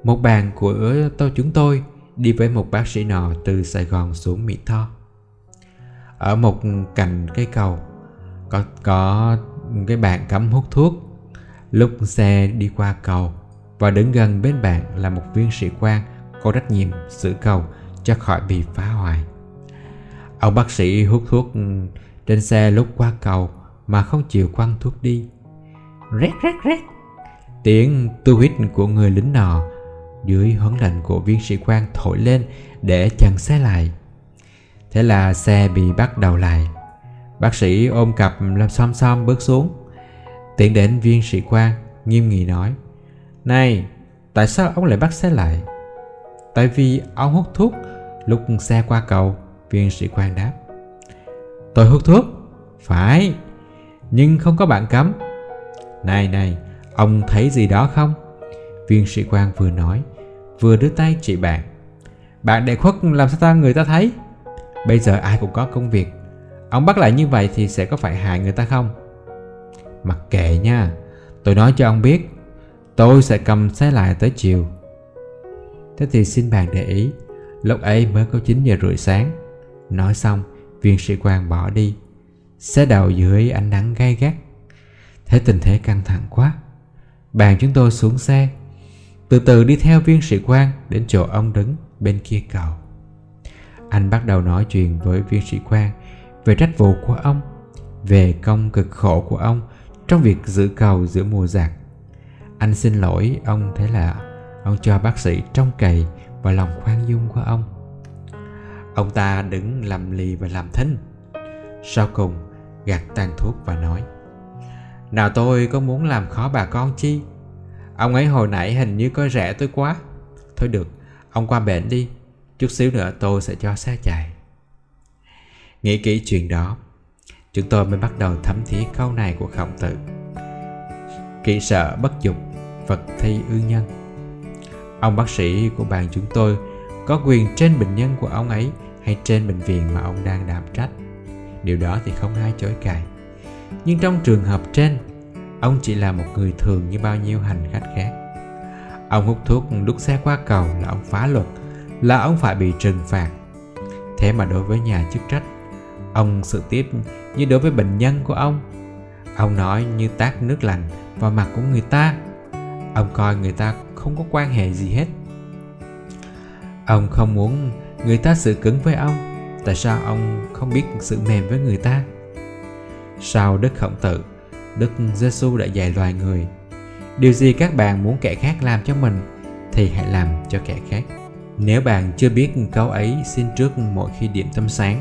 một bàn của tôi chúng tôi đi với một bác sĩ nọ từ sài gòn xuống mỹ tho. Ở một cành cây cầu, có có cái bạn cắm hút thuốc. Lúc xe đi qua cầu và đứng gần bên bạn là một viên sĩ quan có trách nhiệm giữ cầu cho khỏi bị phá hoại. Ông bác sĩ hút thuốc trên xe lúc qua cầu mà không chịu quăng thuốc đi. Rét rét rét. Tiếng tu hít của người lính nọ dưới huấn lệnh của viên sĩ quan thổi lên để chặn xe lại. Thế là xe bị bắt đầu lại. Bác sĩ ôm cặp làm xom xom bước xuống. Tiện đến viên sĩ quan, nghiêm nghị nói, này, tại sao ông lại bắt xe lại? Tại vì ông hút thuốc. Lúc xe qua cầu, viên sĩ quan đáp, tôi hút thuốc. Phải, nhưng không có bạn cấm. Này này, ông thấy gì đó không? Viên sĩ quan vừa nói vừa đưa tay chỉ bạn. Bạn đệ khuất, làm sao ta người ta thấy? Bây giờ ai cũng có công việc. Ông bắt lại như vậy thì sẽ có phải hại người ta không? Mặc kệ nha, tôi nói cho ông biết, tôi sẽ cầm xe lại tới chiều. Thế thì xin bạn để ý, lúc ấy mới có 9 giờ rưỡi sáng. Nói xong, viên sĩ quan bỏ đi. Xe đầu dưới ánh nắng gay gắt. Thấy tình thế căng thẳng quá. Bạn chúng tôi xuống xe từ từ đi theo viên sĩ quan Đến chỗ ông đứng bên kia cầu. Anh bắt đầu nói chuyện với viên sĩ quan Về trách vụ của ông, Về công cực khổ của ông Trong việc giữ cầu giữa mùa giặc. Anh xin lỗi, ông thế là Ông cho bác sĩ trong cày Và lòng khoan dung của ông. Ông ta đứng lầm lì và làm thinh. Sau cùng, gạt tàn thuốc và nói, nào tôi có muốn làm khó bà con chi? Ông ấy hồi nãy hình như có rẻ tôi quá. Thôi được, Ông qua bển đi. Chút xíu nữa tôi sẽ cho xe chạy. Nghĩ kỹ chuyện đó, Chúng tôi mới bắt đầu thấm thía câu này của khổng tử. Kỹ sợ, bất dục, Phật thi ư nhân. Ông bác sĩ của bạn chúng tôi có quyền trên bệnh nhân của ông ấy hay trên bệnh viện mà ông đang đảm trách. Điều đó thì không ai chối cãi. Nhưng trong trường hợp trên ông chỉ là một người thường như bao nhiêu hành khách khác. Ông hút thuốc đút xe qua cầu là ông phá luật, là ông phải bị trừng phạt. Thế mà đối với nhà chức trách, ông sự tiếp như đối với bệnh nhân của ông. Ông nói như tát nước lạnh vào mặt của người ta. Ông coi người ta không có quan hệ gì hết. Ông không muốn người ta sự cứng với ông. Tại sao ông không biết sự mềm với người ta? Sau đức khổng tử đức giêsu đã dạy loài người. Điều gì các bạn muốn kẻ khác làm cho mình, thì hãy làm cho kẻ khác. Nếu bạn chưa biết câu ấy, xin trước mỗi khi điểm tâm sáng,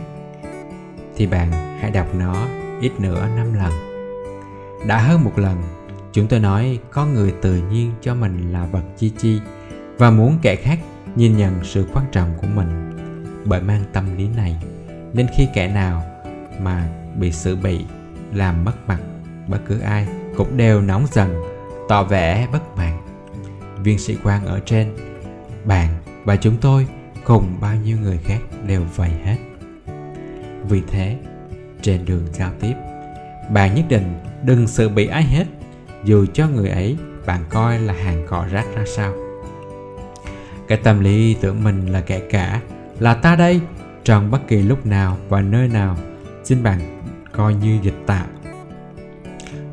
thì bạn hãy đọc nó ít nữa năm lần. Đã hơn một lần, chúng tôi nói có người tự nhiên cho mình là vật chi chi và muốn kẻ khác nhìn nhận sự quan trọng của mình. Bởi mang tâm lý này, nên khi kẻ nào mà bị sự bị, làm mất mặt bất cứ ai cũng đều nóng dần tỏ vẻ bất mãn. Viên sĩ quan ở trên, bạn và chúng tôi cùng bao nhiêu người khác đều vậy hết. Vì thế, trên đường giao tiếp, bạn nhất định đừng sự bị ai hết, dù cho người ấy bạn coi là hàng cỏ rác ra sao. Cái tâm lý tưởng mình là kẻ cả, là ta đây, trong bất kỳ lúc nào và nơi nào, xin bạn coi như dịch tạm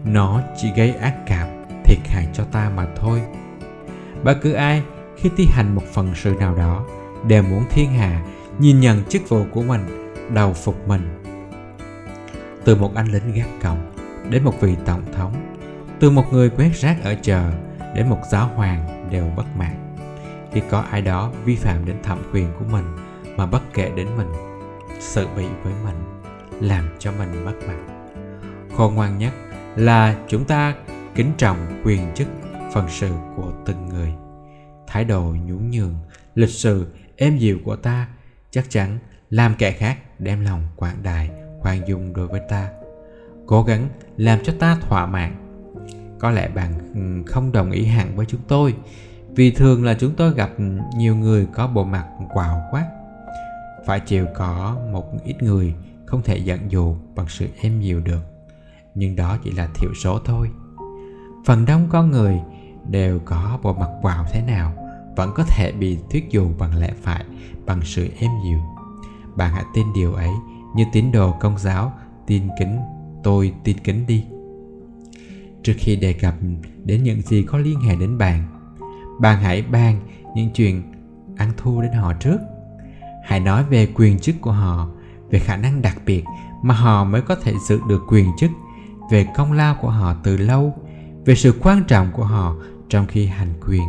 nó chỉ gây ác cảm, thiệt hại cho ta mà thôi. Bất cứ ai khi thi hành một phần sự nào đó đều muốn thiên hạ nhìn nhận chức vụ của mình, đầu phục mình. Từ một anh lính gác cổng đến một vị tổng thống, từ một người quét rác ở chợ đến một giáo hoàng đều bất mãn. Khi có ai đó vi phạm đến thẩm quyền của mình mà bất kể đến mình, sự bị với mình làm cho mình mất mặt. Khôn ngoan nhất là chúng ta kính trọng quyền chức phần sự của từng người. Thái độ nhún nhường, lịch sự, êm dịu của ta chắc chắn làm kẻ khác đem lòng quảng đại, khoan dung đối với ta. Cố gắng làm cho ta thỏa mãn. Có lẽ bạn ừ, không đồng ý hẳn với chúng tôi, vì thường là chúng tôi gặp nhiều người có bộ mặt quào quá. Phải chịu có một ít người không thể giận dụ bằng sự êm dịu được nhưng đó chỉ là thiểu số thôi. Phần đông con người đều có bộ mặt quào thế nào vẫn có thể bị thuyết dụ bằng lẽ phải, bằng sự êm dịu. Bạn hãy tin điều ấy như tín đồ công giáo tin kính, tôi tin kính đi. Trước khi đề cập đến những gì có liên hệ đến bạn bạn hãy bàn những chuyện ăn thua đến họ trước. Hãy nói về quyền chức của họ, về khả năng đặc biệt mà họ mới có thể giữ được quyền chức về công lao của họ từ lâu, về sự quan trọng của họ trong khi hành quyền,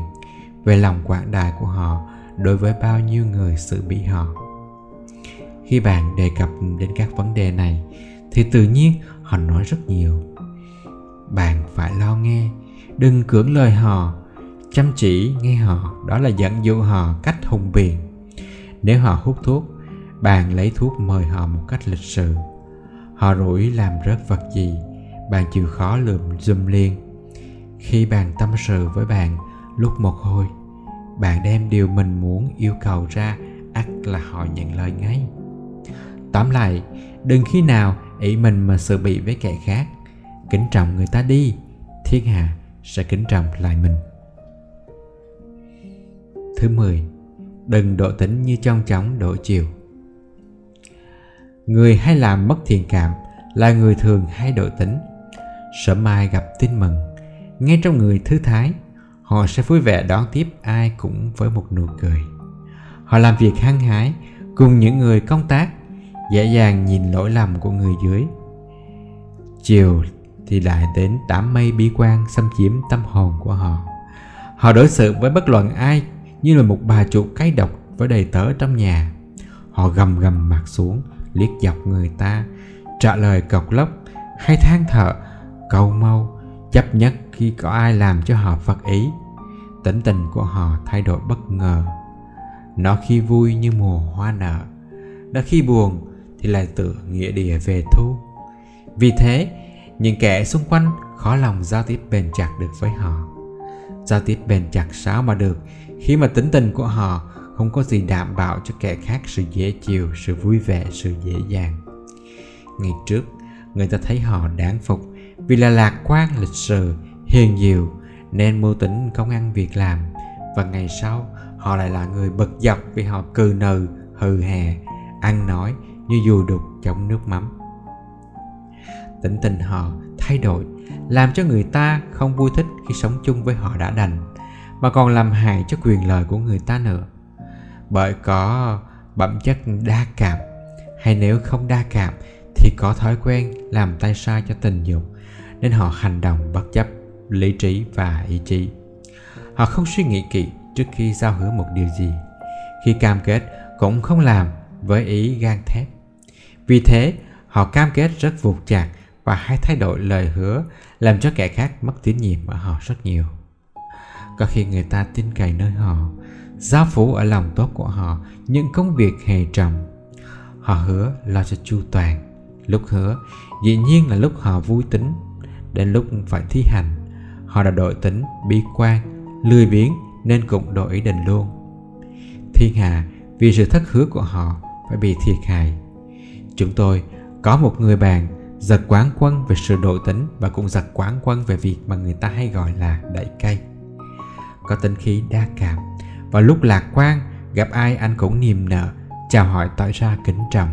về lòng quảng đại của họ đối với bao nhiêu người xử bị họ. Khi bạn đề cập đến các vấn đề này, thì tự nhiên họ nói rất nhiều. Bạn phải lo nghe, đừng cưỡng lời họ, chăm chỉ nghe họ, đó là dẫn dụ họ cách hùng biện. Nếu họ hút thuốc, bạn lấy thuốc mời họ một cách lịch sự. Họ rủi làm rớt vật gì bạn chịu khó lượm dùm liền. Khi bạn tâm sự với bạn lúc một hồi, bạn đem điều mình muốn yêu cầu ra, ắt là họ nhận lời ngay. Tóm lại, đừng khi nào ý mình mà sự bị với kẻ khác. Kính trọng người ta đi, thiên hạ sẽ kính trọng lại mình. Thứ 10 đừng độ tính như trong chóng đổ chiều. Người hay làm mất thiện cảm là người thường hay đổi tính sợ mai gặp tin mừng. Ngay trong người thư thái, họ sẽ vui vẻ đón tiếp ai cũng với một nụ cười. Họ làm việc hăng hái cùng những người công tác, dễ dàng nhìn lỗi lầm của người dưới. Chiều thì lại đến đám mây bi quan xâm chiếm tâm hồn của họ. Họ đối xử với bất luận ai như là một bà chủ cay độc với đầy tớ trong nhà. Họ gầm gầm mặt xuống, liếc dọc người ta, trả lời cọc lốc, hay than thở cầu mau, chấp nhất khi có ai làm cho họ phật ý. Tính tình của họ thay đổi bất ngờ. Nó khi vui như mùa hoa nở đã khi buồn thì lại tựa nghĩa địa về thu. Vì thế, những kẻ xung quanh khó lòng giao tiếp bền chặt được với họ. Giao tiếp bền chặt sao mà được khi mà tính tình của họ không có gì đảm bảo cho kẻ khác sự dễ chịu, sự vui vẻ, sự dễ dàng. Ngày trước, người ta thấy họ đáng phục vì là lạc quan, lịch sự, hiền diệu, nên mưu tính công ăn việc làm. Và ngày sau, họ lại là người bật dọc vì họ cừ nừ, hừ hè, ăn nói như dù đục trong nước mắm. Tính tình họ thay đổi, làm cho người ta không vui thích khi sống chung với họ đã đành, mà còn làm hại cho quyền lợi của người ta nữa. Bởi có bẩm chất đa cảm, hay nếu không đa cảm thì có thói quen làm tay sai cho tình dục nên họ hành động bất chấp lý trí và ý chí. Họ không suy nghĩ kỹ trước khi giao hứa một điều gì. Khi cam kết, cũng không làm với ý gan thép. Vì thế, họ cam kết rất vụt chạc và hay thay đổi lời hứa, làm cho kẻ khác mất tín nhiệm ở họ rất nhiều. Có khi người ta tin cậy nơi họ, giao phủ ở lòng tốt của họ những công việc hề trọng họ hứa lo cho chu toàn. Lúc hứa, dĩ nhiên là lúc họ vui tính đến lúc phải thi hành. Họ đã đổi tính, bi quan, lười biếng nên cũng đổi ý định luôn. Thiên hạ vì sự thất hứa của họ, phải bị thiệt hại. Chúng tôi có một người bạn giật quán quân về sự đổi tính và cũng giật quán quân về việc mà người ta hay gọi là đẩy cây. Có tính khí đa cảm, và lúc lạc quan, gặp ai anh cũng niềm nở, chào hỏi tỏ ra kính trọng.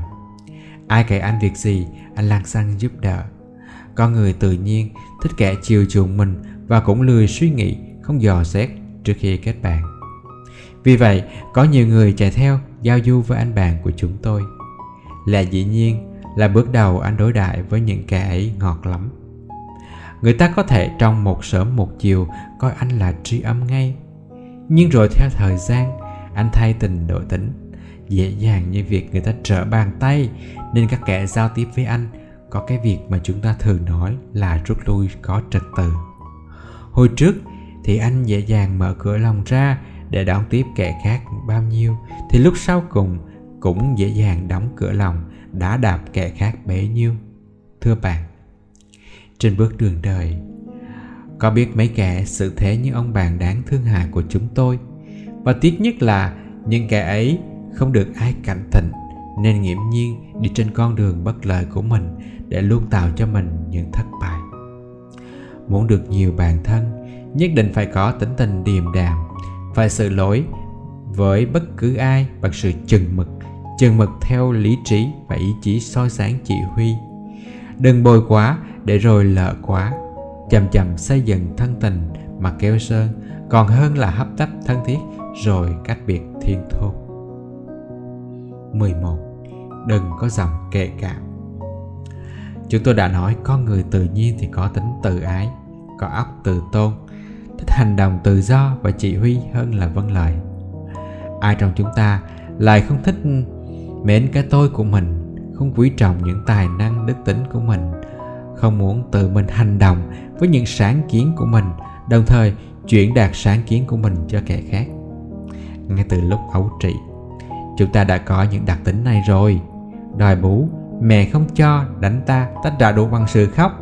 Ai kể anh việc gì, anh lang sang giúp đỡ con người tự nhiên thích kẻ chiều chuộng mình và cũng lười suy nghĩ, không dò xét trước khi kết bạn. Vì vậy, có nhiều người chạy theo giao du với anh bạn của chúng tôi. Là dĩ nhiên là bước đầu anh đối đại với những kẻ ấy ngọt lắm. Người ta có thể trong một sớm một chiều coi anh là tri âm ngay. Nhưng rồi theo thời gian, anh thay tình đổi tính. Dễ dàng như việc người ta trở bàn tay nên các kẻ giao tiếp với anh có cái việc mà chúng ta thường nói là rút lui có trật tự. Hồi trước thì anh dễ dàng mở cửa lòng ra để đón tiếp kẻ khác bao nhiêu, thì lúc sau cùng cũng dễ dàng đóng cửa lòng đã đạp kẻ khác bấy nhiêu. Thưa bạn, trên bước đường đời, có biết mấy kẻ sự thế như ông bạn đáng thương hại của chúng tôi? Và tiếc nhất là những kẻ ấy không được ai cảnh tỉnh, nên nghiễm nhiên đi trên con đường bất lợi của mình để luôn tạo cho mình những thất bại. Muốn được nhiều bạn thân, nhất định phải có tính tình điềm đạm, phải sự lỗi với bất cứ ai bằng sự chừng mực chừng mực theo lý trí và ý chí soi sáng chỉ huy. Đừng bồi quá để rồi lỡ quá. Chậm chậm xây dựng thân tình mà keo sơn, còn hơn là hấp tấp thân thiết rồi cách biệt thiên thôn. 11. Đừng có giọng kệ cảm. Chúng tôi đã nói con người tự nhiên thì có tính tự ái, có óc tự tôn, thích hành động tự do và chỉ huy hơn là vâng lời. Ai trong chúng ta lại không thích mến cái tôi của mình, không quý trọng những tài năng đức tính của mình, không muốn tự mình hành động với những sáng kiến của mình, đồng thời chuyển đạt sáng kiến của mình cho kẻ khác. Ngay từ lúc ấu trị, chúng ta đã có những đặc tính này rồi. Đòi bú, mẹ không cho, đánh ta, ta đã đủ bằng sự khóc.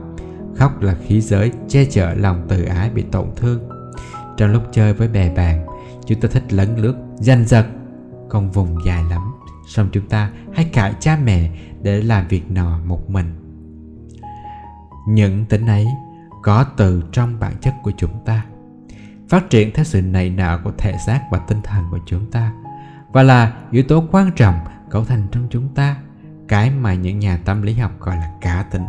Khóc là khí giới che chở lòng tự ái bị tổn thương. Trong lúc chơi với bè bạn, chúng ta thích lấn lướt, danh giật. Còn vùng dài lắm, xong chúng ta hay cãi cha mẹ để làm việc nọ một mình. Những tính ấy có từ trong bản chất của chúng ta phát triển theo sự nảy nở của thể xác và tinh thần của chúng ta và là yếu tố quan trọng cấu thành trong chúng ta cái mà những nhà tâm lý học gọi là cá tính.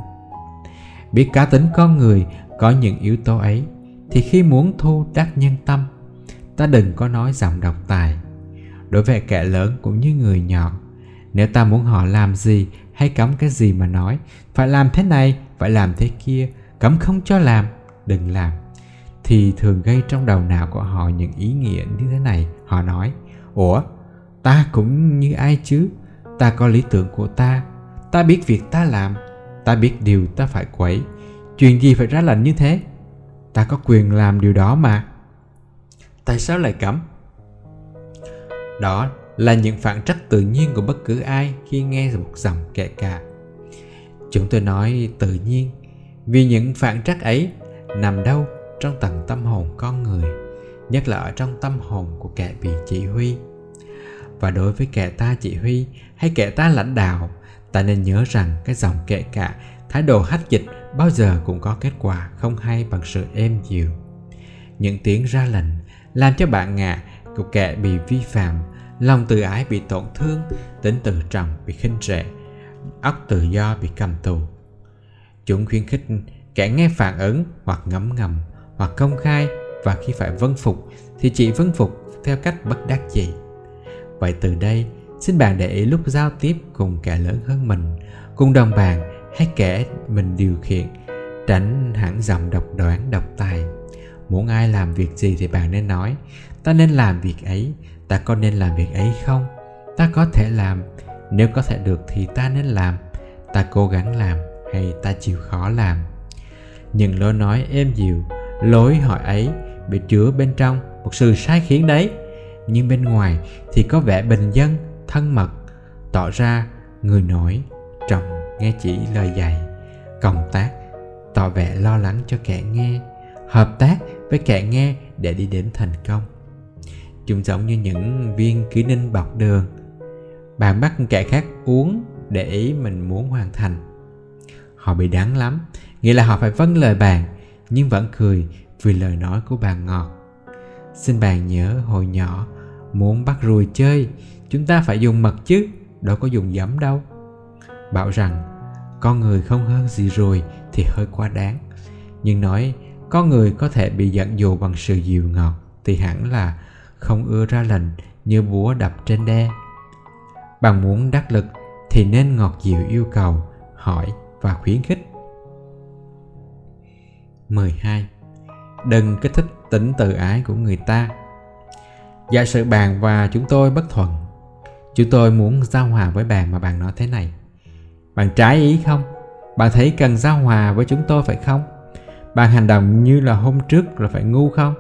Biết cá tính con người, có những yếu tố ấy, thì khi muốn thu đắc nhân tâm, ta đừng có nói giọng độc tài. Đối với kẻ lớn cũng như người nhỏ, nếu ta muốn họ làm gì hay cấm cái gì mà nói, phải làm thế này, phải làm thế kia, cấm không cho làm, đừng làm, thì thường gây trong đầu não của họ những ý nghĩa như thế này. Họ nói, ủa, ta cũng như ai chứ? Ta có lý tưởng của ta. Ta biết việc ta làm ta biết điều ta phải quẩy, chuyện gì phải ra lệnh như thế? Ta có quyền làm điều đó mà. Tại sao lại cấm? Đó là những phản trắc tự nhiên của bất cứ ai khi nghe một dòng kệ ca chúng tôi nói tự nhiên vì những phản trắc ấy nằm đâu trong tầng tâm hồn con người nhất là ở trong tâm hồn của kẻ bị chỉ huy. Và đối với kẻ ta chỉ huy hay kẻ ta lãnh đạo, ta nên nhớ rằng cái dòng kệ cả, thái độ hách dịch bao giờ cũng có kết quả không hay bằng sự êm dịu. Những tiếng ra lệnh làm cho bạn ngạ cục kệ bị vi phạm, lòng tự ái bị tổn thương, tính tự trọng bị khinh rẻ óc tự do bị cầm tù. Chúng khuyến khích kẻ nghe phản ứng hoặc ngấm ngầm hoặc công khai và khi phải vân phục thì chỉ vân phục theo cách bất đắc dĩ. Vậy từ đây xin bạn để ý lúc giao tiếp cùng kẻ lớn hơn mình, cùng đồng bạn hay kẻ mình điều khiển, tránh hẳn dòng độc đoán, độc tài. Muốn ai làm việc gì thì bạn nên nói, ta nên làm việc ấy, ta có nên làm việc ấy không? Ta có thể làm, nếu có thể được thì ta nên làm, ta cố gắng làm hay ta chịu khó làm? Những lối nói êm dịu, lối hỏi ấy bị chứa bên trong một sự sai khiến đấy. Nhưng bên ngoài thì có vẻ bình dân thân mật, tỏ ra người nói trọng nghe chỉ lời dạy, cộng tác, tỏ vẻ lo lắng cho kẻ nghe, hợp tác với kẻ nghe để đi đến thành công. Chúng giống như những viên ký ninh bọc đường. Bạn bắt kẻ khác uống để ý mình muốn hoàn thành. Họ bị đáng lắm, nghĩa là họ phải vâng lời bạn, nhưng vẫn cười vì lời nói của bạn ngọt. Xin bạn nhớ hồi nhỏ, muốn bắt ruồi chơi chúng ta phải dùng mật chứ, đâu có dùng giấm đâu. Bảo rằng, con người không hơn gì rồi thì hơi quá đáng. Nhưng nói, con người có thể bị dẫn dụ bằng sự dịu ngọt thì hẳn là không ưa ra lệnh như búa đập trên đe. Bạn muốn đắc lực thì nên ngọt dịu yêu cầu, hỏi và khuyến khích. 12. Đừng kích thích tính tự ái của người ta. Giả sử bạn và chúng tôi bất thuận Chúng tôi muốn giao hòa với bạn mà bạn nói thế này Bạn trái ý không? Bạn thấy cần giao hòa với chúng tôi phải không? Bạn hành động như là hôm trước là phải ngu không?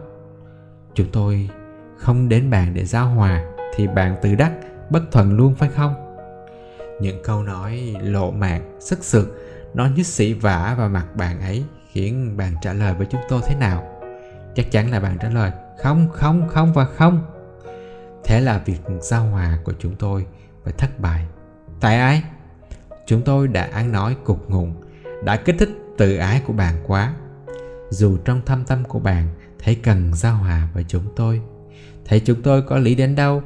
Chúng tôi không đến bạn để giao hòa Thì bạn tự đắc bất thuận luôn phải không? Những câu nói lộ mạng, sức sượt Nó như sĩ vả vào mặt bạn ấy Khiến bạn trả lời với chúng tôi thế nào? Chắc chắn là bạn trả lời Không, không, không và không Thế là việc giao hòa của chúng tôi phải thất bại. Tại ai? Chúng tôi đã ăn nói cục ngùng, đã kích thích tự ái của bạn quá. Dù trong thâm tâm của bạn thấy cần giao hòa với chúng tôi, thấy chúng tôi có lý đến đâu,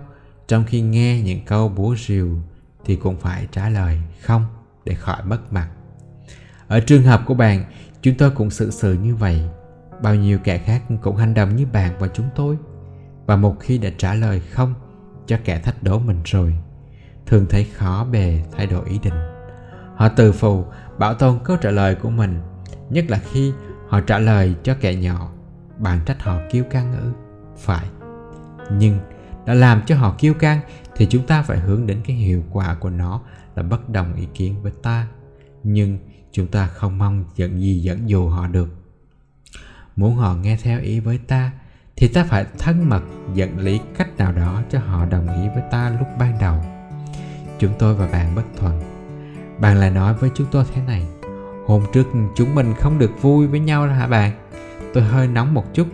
trong khi nghe những câu búa rìu thì cũng phải trả lời không để khỏi mất mặt. Ở trường hợp của bạn, chúng tôi cũng xử sự như vậy. Bao nhiêu kẻ khác cũng hành động như bạn và chúng tôi và một khi đã trả lời không cho kẻ thách đố mình rồi, thường thấy khó bề thay đổi ý định. Họ từ phù, bảo tồn câu trả lời của mình, nhất là khi họ trả lời cho kẻ nhỏ bạn trách họ kiêu căng ư? Phải. Nhưng đã làm cho họ kiêu căng thì chúng ta phải hướng đến cái hiệu quả của nó là bất đồng ý kiến với ta. Nhưng chúng ta không mong giận gì dẫn dụ họ được. Muốn họ nghe theo ý với ta thì ta phải thân mật dẫn lý cách nào đó cho họ đồng ý với ta lúc ban đầu. Chúng tôi và bạn bất thuận. Bạn lại nói với chúng tôi thế này, hôm trước chúng mình không được vui với nhau hả bạn? Tôi hơi nóng một chút,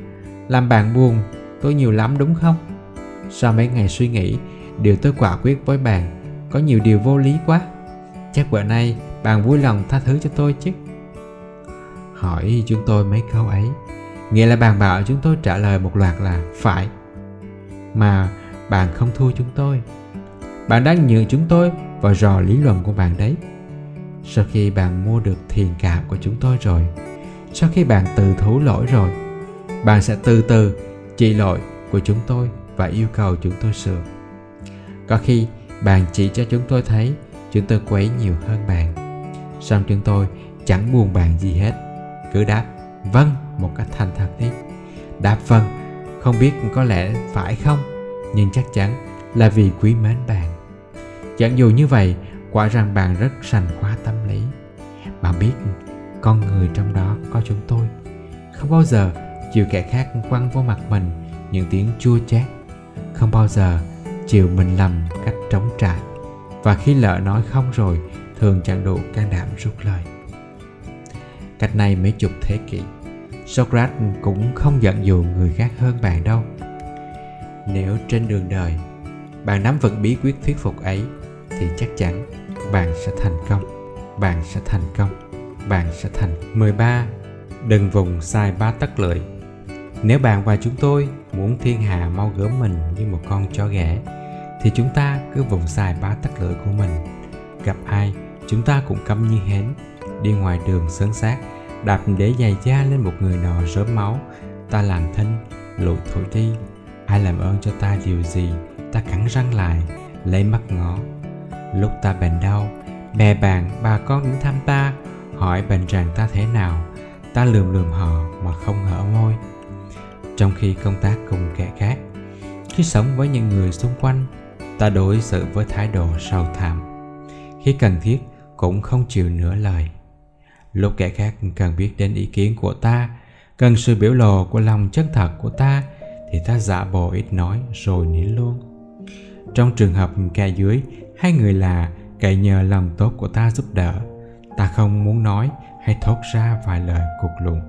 làm bạn buồn tôi nhiều lắm đúng không? Sau mấy ngày suy nghĩ, điều tôi quả quyết với bạn có nhiều điều vô lý quá. Chắc bữa nay bạn vui lòng tha thứ cho tôi chứ? Hỏi chúng tôi mấy câu ấy nghĩa là bạn bảo chúng tôi trả lời một loạt là phải. Mà bạn không thua chúng tôi. Bạn đang nhường chúng tôi vào rò lý luận của bạn đấy. Sau khi bạn mua được thiền cảm của chúng tôi rồi, sau khi bạn từ thú lỗi rồi, bạn sẽ từ từ chỉ lỗi của chúng tôi và yêu cầu chúng tôi sửa. Có khi bạn chỉ cho chúng tôi thấy chúng tôi quấy nhiều hơn bạn xong chúng tôi chẳng buồn bạn gì hết. Cứ đáp vâng một cách thành thật đi. Đáp vâng không biết có lẽ phải không? Nhưng chắc chắn là vì quý mến bạn. Chẳng dù như vậy, quả rằng bạn rất sành khóa tâm lý. Bạn biết, con người trong đó có chúng tôi. Không bao giờ chịu kẻ khác quăng vô mặt mình những tiếng chua chát. Không bao giờ chịu mình lầm cách trống trải. Và khi lỡ nói không rồi, thường chẳng đủ can đảm rút lời cách này mấy chục thế kỷ Socrates cũng không giận dù người khác hơn bạn đâu. Nếu trên đường đời, bạn nắm vững bí quyết thuyết phục ấy thì chắc chắn bạn sẽ thành công bạn sẽ thành công bạn sẽ thành 13 đừng vùng sai ba tấc lưỡi. Nếu bạn và chúng tôi muốn thiên hạ mau gớm mình như một con chó ghẻ thì chúng ta cứ vùng sai ba tắc lưỡi của mình. Gặp ai chúng ta cũng câm như hến đi ngoài đường sơn xác đạp để giày da lên một người nọ rớm máu. Ta làm thinh lụi thổi đi. Ai làm ơn cho ta điều gì, ta cắn răng lại, lấy mắt ngó. Lúc ta bệnh đau, bè bạn bà con đến thăm ta, hỏi bệnh rằng ta thế nào. Ta lườm lườm họ mà không hở môi trong khi công tác cùng kẻ khác, khi sống với những người xung quanh, ta đối xử với thái độ sầu thảm. Khi cần thiết, cũng không chịu nửa lời lúc kẻ khác cần biết đến ý kiến của ta cần sự biểu lộ của lòng chân thật của ta, thì ta giả bộ ít nói rồi nín luôn. Trong trường hợp kẻ dưới hai người là cậy nhờ lòng tốt của ta giúp đỡ, ta không muốn nói hay thốt ra vài lời cục lùng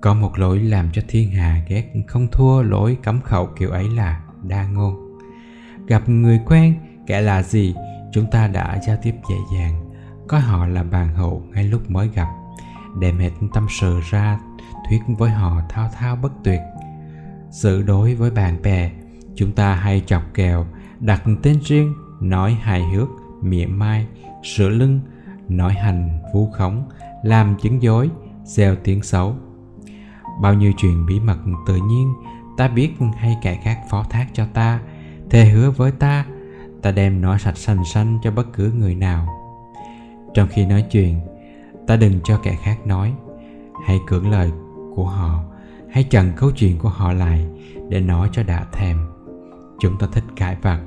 có một lỗi làm cho thiên hà ghét không thua lỗi cấm khẩu kiểu ấy là đa ngôn. Gặp người quen, kẻ là gì, chúng ta đã giao tiếp dễ dàng có họ là bàn hữu ngay lúc mới gặp, đem hết tâm sự ra, thuyết với họ thao thao bất tuyệt. Sự đối với bạn bè, chúng ta hay chọc kèo đặt tên riêng, nói hài hước, mỉa mai, sửa lưng, nói hành vu khống, làm chứng dối, gieo tiếng xấu. Bao nhiêu chuyện bí mật tự nhiên, ta biết hay kẻ khác phó thác cho ta, thề hứa với ta ta đem nói sạch sành xanh cho bất cứ người nào trong khi nói chuyện, ta đừng cho kẻ khác nói. Hãy cưỡng lời của họ. Hãy chặn câu chuyện của họ lại để nói cho đã thèm. Chúng ta thích cãi vặt.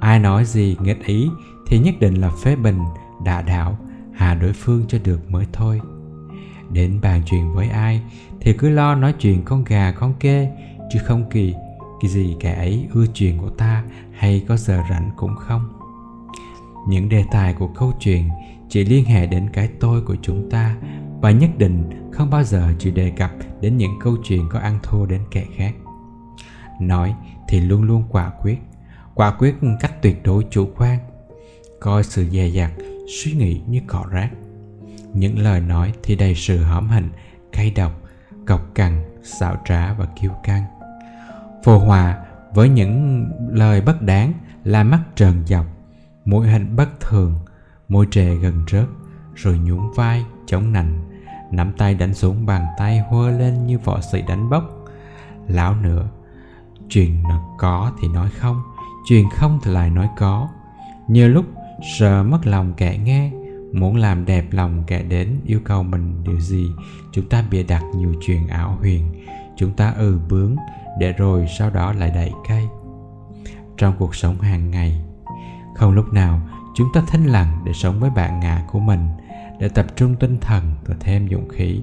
Ai nói gì nghịch ý thì nhất định là phê bình, đả đảo, hạ đối phương cho được mới thôi. Đến bàn chuyện với ai thì cứ lo nói chuyện con gà, con kê, chứ không kỳ cái gì kẻ ấy ưa chuyện của ta hay có giờ rảnh cũng không. Những đề tài của câu chuyện chỉ liên hệ đến cái tôi của chúng ta và nhất định không bao giờ chỉ đề cập đến những câu chuyện có ăn thua đến kẻ khác. Nói thì luôn luôn quả quyết quả quyết cách tuyệt đối chủ quan coi sự dè dặt, suy nghĩ như cỏ rác. Những lời nói thì đầy sự hõm hình cay độc cọc cằn xạo trá và kiêu căng. Phù hòa với những lời bất đáng là mắt trần dọc mũi hình bất thường môi trề gần rớt, rồi nhún vai, chống nành nắm tay đánh xuống bàn tay hơ lên như võ sĩ đánh bốc. Lão nữa chuyện có thì nói không, chuyện không thì lại nói có. Nhiều lúc sợ mất lòng kẻ nghe, muốn làm đẹp lòng kẻ đến, yêu cầu mình điều gì, chúng ta bịa đặt nhiều chuyện ảo huyền, chúng ta ừ bướng, để rồi sau đó lại đẩy cây. Trong cuộc sống hàng ngày, không lúc nào chúng ta thinh lặng để sống với bạn ngã của mình, để tập trung tinh thần và thêm dũng khí.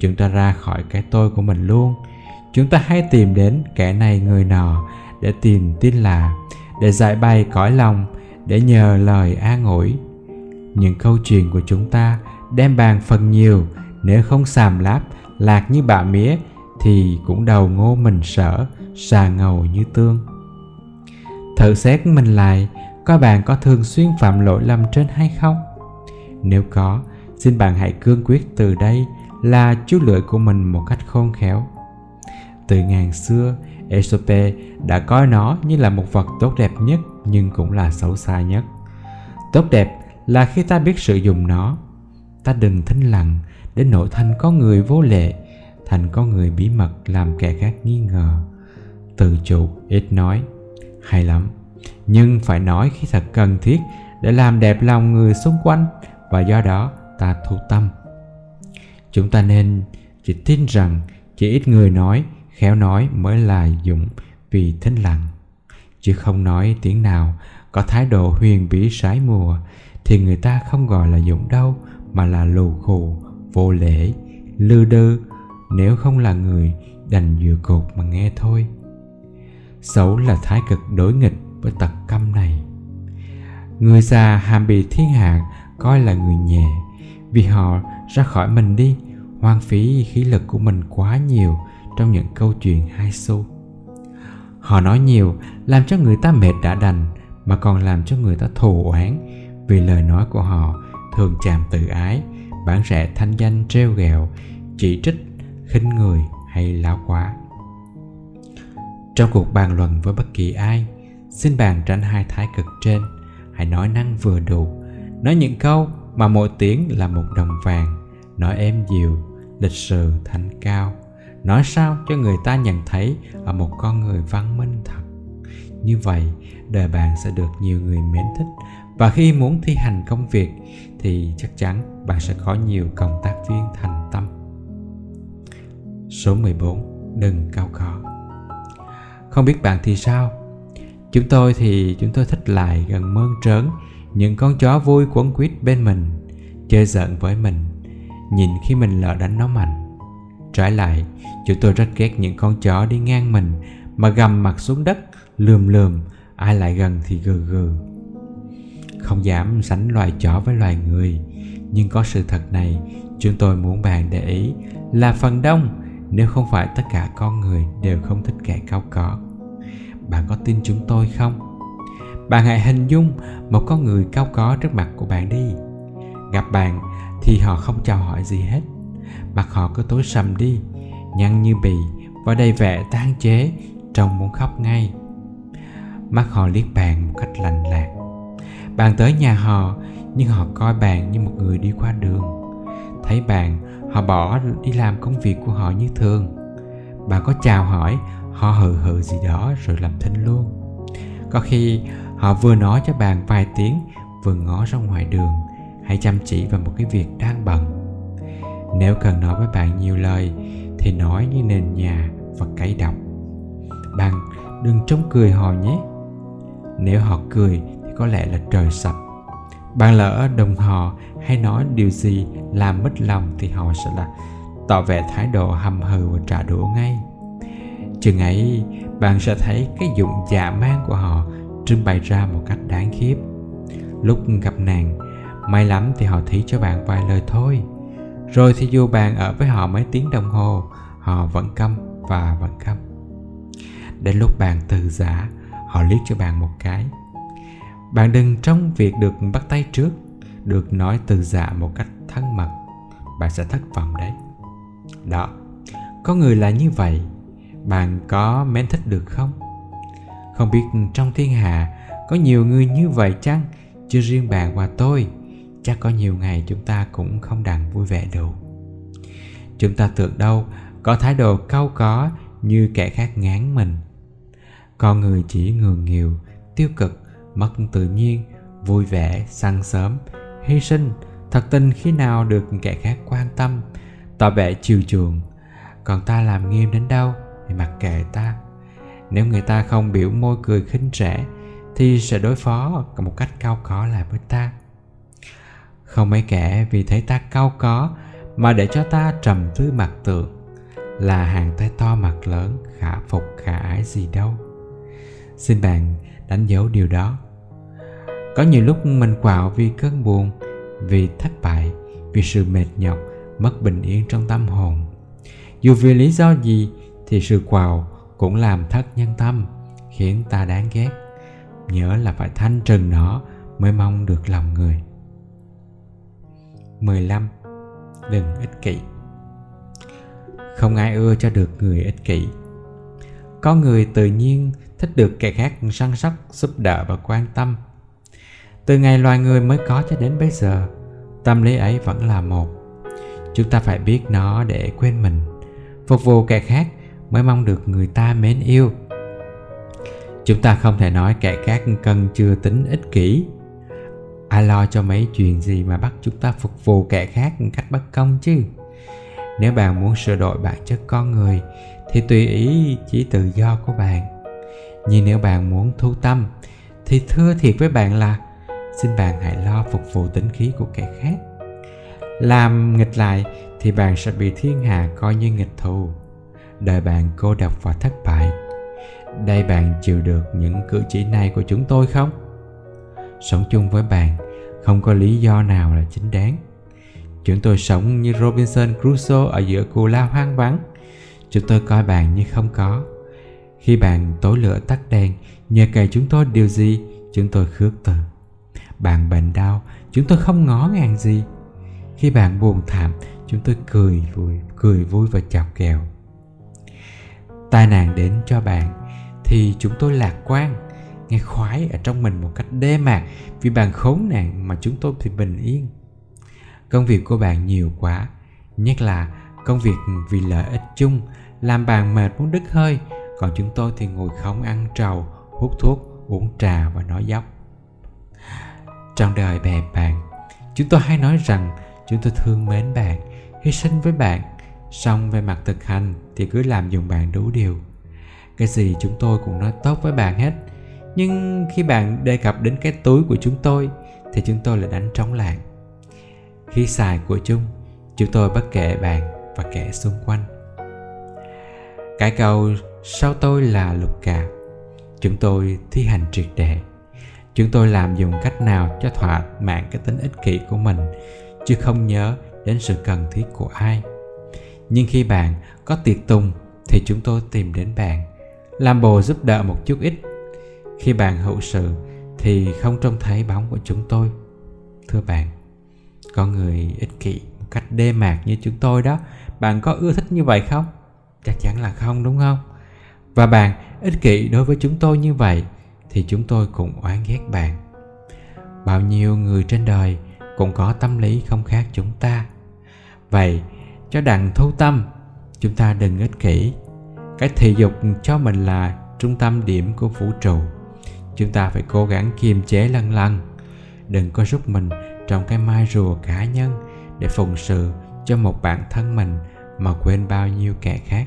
Chúng ta ra khỏi cái tôi của mình luôn. Chúng ta hãy tìm đến kẻ này người nọ để tìm tin lạ, để giải bày cõi lòng, để nhờ lời an ủi. Những câu chuyện của chúng ta đem bàn phần nhiều, nếu không xàm láp, lạc như bạ mía thì cũng đầu ngô mình sở, xà ngầu như tương. Thử xét mình lại coi bạn có thường xuyên phạm lỗi lầm trên hay không nếu có xin bạn hãy cương quyết từ đây là chú lưỡi của mình một cách khôn khéo từ ngàn xưa Aesop đã coi nó như là một vật tốt đẹp nhất nhưng cũng là xấu xa nhất. Tốt đẹp là khi ta biết sử dụng nó. Ta đừng thinh lặng để nổi thành có người vô lệ, thành có người bí mật làm kẻ khác nghi ngờ. Tự chủ ít nói, hay lắm, nhưng phải nói khi thật cần thiết để làm đẹp lòng người xung quanh, và do đó ta thu tâm. Chúng ta nên chỉ tin rằng chỉ ít người nói, khéo nói mới là dũng vì thính lặng chứ không nói tiếng nào có thái độ huyền bí sái mùa, thì người ta không gọi là dũng đâu, mà là lù khù, vô lễ, lư đư, nếu không là người đành vừa cột mà nghe thôi xấu là thái cực đối nghịch với tật câm này. Người già hàm bị thiên hạ coi là người nhẹ, vì họ ra khỏi mình đi, hoang phí khí lực của mình quá nhiều trong những câu chuyện hai xu. Họ nói nhiều, làm cho người ta mệt đã đành, mà còn làm cho người ta thù oán, vì lời nói của họ thường chạm tự ái bản rẻ thanh danh treo ghẹo, chỉ trích, khinh người hay láo quá. Trong cuộc bàn luận với bất kỳ ai xin bàn tránh hai thái cực trên. Hãy nói năng vừa đủ. Nói những câu mà mỗi tiếng là một đồng vàng. Nói êm dịu, lịch sự, thanh cao. Nói sao cho người ta nhận thấy ở một con người văn minh thật. Như vậy, đời bạn sẽ được nhiều người mến thích. Và khi muốn thi hành công việc, thì chắc chắn bạn sẽ có nhiều cộng tác viên thành tâm. Số 14 đừng cao có không biết bạn thì sao? Chúng tôi thì chúng tôi thích lại gần mơn trớn những con chó vui quấn quýt bên mình, chơi giận với mình, nhìn khi mình lỡ đánh nó mạnh. Trái lại, chúng tôi rất ghét những con chó đi ngang mình mà gầm mặt xuống đất, lườm lườm, ai lại gần thì gừ gừ. Không dám sánh loài chó với loài người, nhưng có sự thật này, chúng tôi muốn bạn để ý là phần đông, nếu không phải tất cả con người đều không thích kẻ cao có bạn có tin chúng tôi không? Bạn hãy hình dung một con người cao có trước mặt của bạn đi. Gặp bạn thì họ không chào hỏi gì hết mặt họ cứ tối sầm đi, nhăn như bì và đầy vẻ tan chế, trông muốn khóc ngay. Mắt họ liếc bạn một cách lạnh lạc bạn tới nhà họ, nhưng họ coi bạn như một người đi qua đường. Thấy bạn, họ bỏ đi làm công việc của họ như thường. Bạn có chào hỏi họ hừ hừ gì đó rồi làm thinh luôn. Có khi họ vừa nói cho bạn vài tiếng, vừa ngó ra ngoài đường hay chăm chỉ vào một cái việc đang bận. Nếu cần nói với bạn nhiều lời, thì nói như nền nhà và cay độc. Bạn đừng trông cười họ nhé. Nếu họ cười thì có lẽ là trời sập. Bạn lỡ đồng họ hay nói điều gì làm mất lòng thì họ sẽ là tỏ vẻ thái độ hầm hừ và trả đũa ngay chừng ấy, bạn sẽ thấy cái dụng dạ man của họ trưng bày ra một cách đáng khiếp. Lúc gặp nàng, may lắm thì họ thí cho bạn vài lời thôi. Rồi thì dù bạn ở với họ mấy tiếng đồng hồ, họ vẫn câm và vẫn câm. Đến lúc bạn từ giả, họ liếc cho bạn một cái. Bạn đừng trong việc được bắt tay trước, được nói từ giả một cách thân mật. Bạn sẽ thất vọng đấy. Đó, có người là như vậy bạn có mến thích được không? Không biết trong thiên hạ có nhiều người như vậy chăng? Chứ riêng bạn và tôi, chắc có nhiều ngày chúng ta cũng không đặng vui vẻ đủ chúng ta tưởng đâu có thái độ cao có như kẻ khác ngán mình. Con người chỉ ngường nghìu tiêu cực, mất tự nhiên, vui vẻ, săn sớm, hy sinh. Thật tình khi nào được kẻ khác quan tâm, tỏ vẻ chiều chuộng. Còn ta làm nghiêm đến đâu? Thì mặc kệ ta. Nếu người ta không biểu môi cười khinh rẻ, thì sẽ đối phó một cách cao có lại với ta. Không mấy kẻ vì thấy ta cao có mà để cho ta trầm tư mặt tượng, là hàng tay to mặt lớn khả phục khả ái gì đâu. Xin bạn đánh dấu điều đó. Có nhiều lúc mình quạo vì cơn buồn, vì thất bại, vì sự mệt nhọc, mất bình yên trong tâm hồn. Dù vì lý do gì thì sự quào cũng làm thất nhân tâm khiến ta đáng ghét. Nhớ là phải thanh trừng nó mới mong được lòng người. 15. Đừng ích kỷ. Không ai ưa cho được người ích kỷ. Có người tự nhiên thích được kẻ khác săn sóc, giúp đỡ và quan tâm. Từ ngày loài người mới có cho đến bây giờ tâm lý ấy vẫn là một. Chúng ta phải biết nó để quên mình phục vụ kẻ khác mới mong được người ta mến yêu. Chúng ta không thể nói kẻ khác cần chưa tính ích kỷ. Ai lo cho mấy chuyện gì mà bắt chúng ta phục vụ kẻ khác một cách bất công chứ? Nếu bạn muốn sửa đổi bản chất con người, thì tùy ý chỉ tự do của bạn. Nhưng nếu bạn muốn thu tâm, thì thưa thiệt với bạn là, xin bạn hãy lo phục vụ tính khí của kẻ khác. Làm nghịch lại thì bạn sẽ bị thiên hạ coi như nghịch thù đời bạn cô độc và thất bại. Đây bạn chịu được những cử chỉ này của chúng tôi không? Sống chung với bạn không có lý do nào là chính đáng. Chúng tôi sống như robinson crusoe ở giữa cù lao hoang vắng. Chúng tôi coi bạn như không có. Khi bạn tối lửa tắt đèn, nhờ cậy chúng tôi điều gì, chúng tôi khước từ. Bạn bệnh đau, chúng tôi không ngó ngàng gì. Khi bạn buồn thảm, chúng tôi cười vui, cười vui và chọc kẹo. Tai nạn đến cho bạn, thì chúng tôi lạc quan, nghe khoái ở trong mình một cách đê mạc vì bạn khốn nạn mà chúng tôi thì bình yên. Công việc của bạn nhiều quá, nhất là công việc vì lợi ích chung làm bạn mệt muốn đứt hơi còn chúng tôi thì ngồi không ăn trầu hút thuốc uống trà và nói dóc. trong đời bè bạn chúng tôi hay nói rằng chúng tôi thương mến bạn hy sinh với bạn xong về mặt thực hành thì cứ làm dùng bạn đủ điều. Cái gì chúng tôi cũng nói tốt với bạn hết. Nhưng khi bạn đề cập đến cái túi của chúng tôi thì chúng tôi lại đánh trống lạng. Khi xài của chung chúng tôi bất kể bạn và kẻ xung quanh. Cái câu sau tôi là lục cà chúng tôi thi hành triệt đề chúng tôi làm dùng cách nào cho thỏa mãn cái tính ích kỷ của mình, chứ không nhớ đến sự cần thiết của ai nhưng khi bạn có tiệc tùng thì chúng tôi tìm đến bạn, làm bồ giúp đỡ một chút ít. Khi bạn hậu sự thì không trông thấy bóng của chúng tôi. Thưa bạn con người ích kỷ một cách đê mạc như chúng tôi đó, bạn có ưa thích như vậy không? Chắc chắn là không, đúng không? Và bạn ích kỷ đối với chúng tôi như vậy thì chúng tôi cũng oán ghét bạn. Bao nhiêu người trên đời cũng có tâm lý không khác chúng ta. Vậy cho đặng thu tâm. Chúng ta đừng ích kỷ. Cái thị dục cho mình là trung tâm điểm của vũ trụ. Chúng ta phải cố gắng kiềm chế lần lần đừng có rút mình trong cái mai rùa cá nhân để phụng sự cho một bản thân mình mà quên bao nhiêu kẻ khác.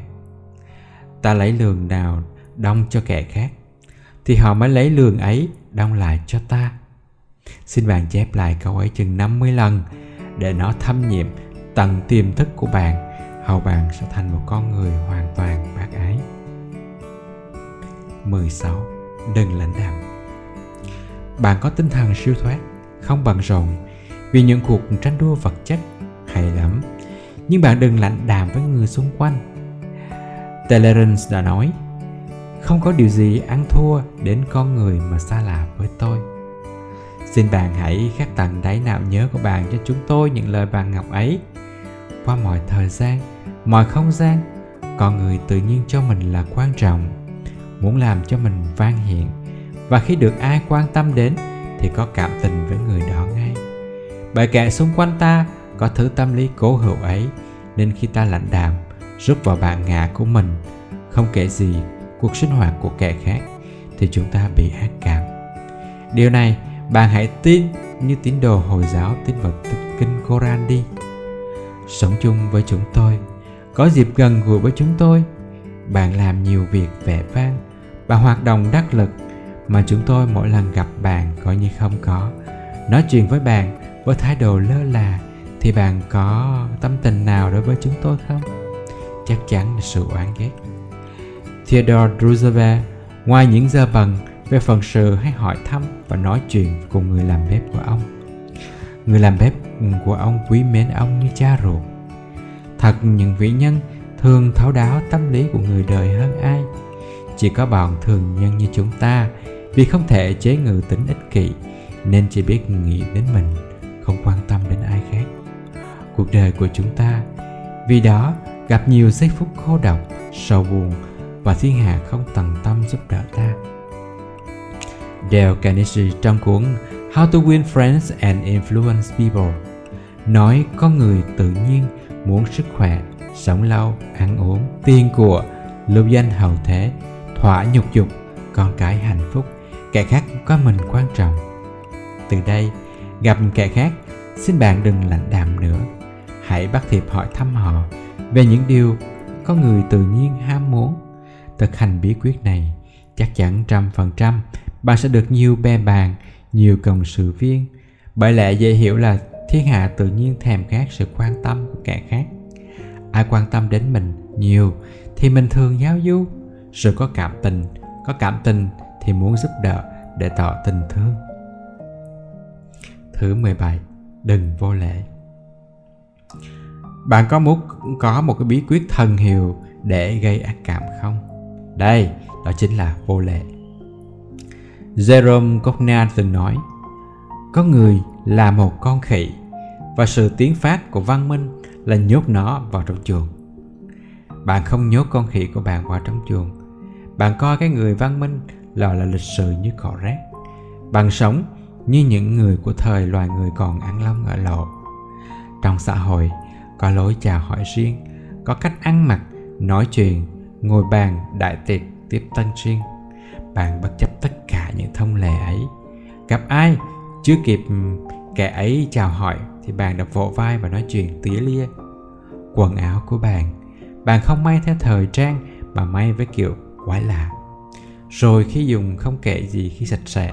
Ta lấy lường nào đông cho kẻ khác, thì họ mới lấy lường ấy đông lại cho ta. Xin bạn chép lại câu ấy chừng 50 lần để nó thâm nhiệm tận tiềm thức của bạn hầu bạn sẽ thành một con người hoàn toàn bác ái 16. Đừng lãnh đạm. Bạn có tinh thần siêu thoát, không bận rộn vì những cuộc tranh đua vật chất hay lắm nhưng bạn đừng lạnh đàm với người xung quanh. Tolerance đã nói không có điều gì ăn thua đến con người mà xa lạ với tôi. Xin bạn hãy khắc tận đáy nào nhớ của bạn cho chúng tôi những lời bạn ngọc ấy qua mọi thời gian mọi không gian con người tự nhiên cho mình là quan trọng muốn làm cho mình vang hiện. Và khi được ai quan tâm đến thì có cảm tình với người đó ngay. Bởi kẻ xung quanh ta có thứ tâm lý cố hữu ấy nên khi ta lạnh đạm, rút vào bạn ngã của mình không kể gì cuộc sinh hoạt của kẻ khác thì chúng ta bị ác cảm. Điều này bạn hãy tin như tín đồ hồi giáo tin vào kinh koran đi sống chung với chúng tôi, có dịp gần gũi với chúng tôi. Bạn làm nhiều việc vẻ vang và hoạt động đắc lực mà chúng tôi mỗi lần gặp bạn coi như không có. Nói chuyện với bạn với thái độ lơ là thì bạn có tâm tình nào đối với chúng tôi không? Chắc chắn là sự oán ghét. Theodore Roosevelt, ngoài những giờ bằng về phần sự hay hỏi thăm và nói chuyện cùng người làm bếp của ông, người làm bếp của ông quý mến ông như cha ruột thật, những vị nhân thường thấu đáo tâm lý của người đời hơn ai. Chỉ có bọn thường nhân như chúng ta, vì không thể chế ngự tính ích kỷ, nên chỉ biết nghĩ đến mình, không quan tâm đến ai khác. Cuộc đời của chúng ta, vì đó gặp nhiều giây phút khô độc, sầu buồn và thiên hạ không tận tâm giúp đỡ ta. Dale Carnegie trong cuốn How to Win Friends and Influence People. Nói con người tự nhiên muốn sức khỏe, sống lâu, ăn uống, tiền của, lưu danh hậu thế, thỏa nhục dục, con cái hạnh phúc, kẻ khác có mình quan trọng. Từ đây, gặp kẻ khác, xin bạn đừng lạnh đạm nữa. Hãy bắt thiệp hỏi thăm họ về những điều có người tự nhiên ham muốn. Thực hành bí quyết này chắc chắn trăm phần trăm bạn sẽ được nhiều bè bàn nhiều cần sự viên. Bởi lẽ dễ hiểu là thiên hạ tự nhiên thèm khát sự quan tâm của kẻ khác. Ai quan tâm đến mình nhiều thì mình thường giáo du. Rồi có cảm tình, có cảm tình thì muốn giúp đỡ để tỏ tình thương. Thứ 17 Đừng vô lễ. Bạn có muốn có một cái bí quyết thần hiệu để gây ác cảm không? Đây, đó chính là vô lệ Jerome Cognan từng nói, có người là một con khỉ và sự tiến phát của văn minh là nhốt nó vào trong chuồng. Bạn không nhốt con khỉ của bạn vào trong chuồng. Bạn coi cái người văn minh là là lịch sự như cỏ rác. Bạn sống như những người của thời loài người còn ăn lông ở lộ trong xã hội, có lối chào hỏi riêng, có cách ăn mặc, nói chuyện, ngồi bàn đại tiệc tiếp tân riêng bạn bất chấp tất cả những thông lệ ấy. Gặp ai? Chưa kịp ừ, kẻ ấy chào hỏi thì bạn đã vỗ vai và nói chuyện tía lia. Quần áo của bạn bạn không may theo thời trang, mà may với kiểu quái lạ. Rồi khi dùng không kệ gì khi sạch sẽ,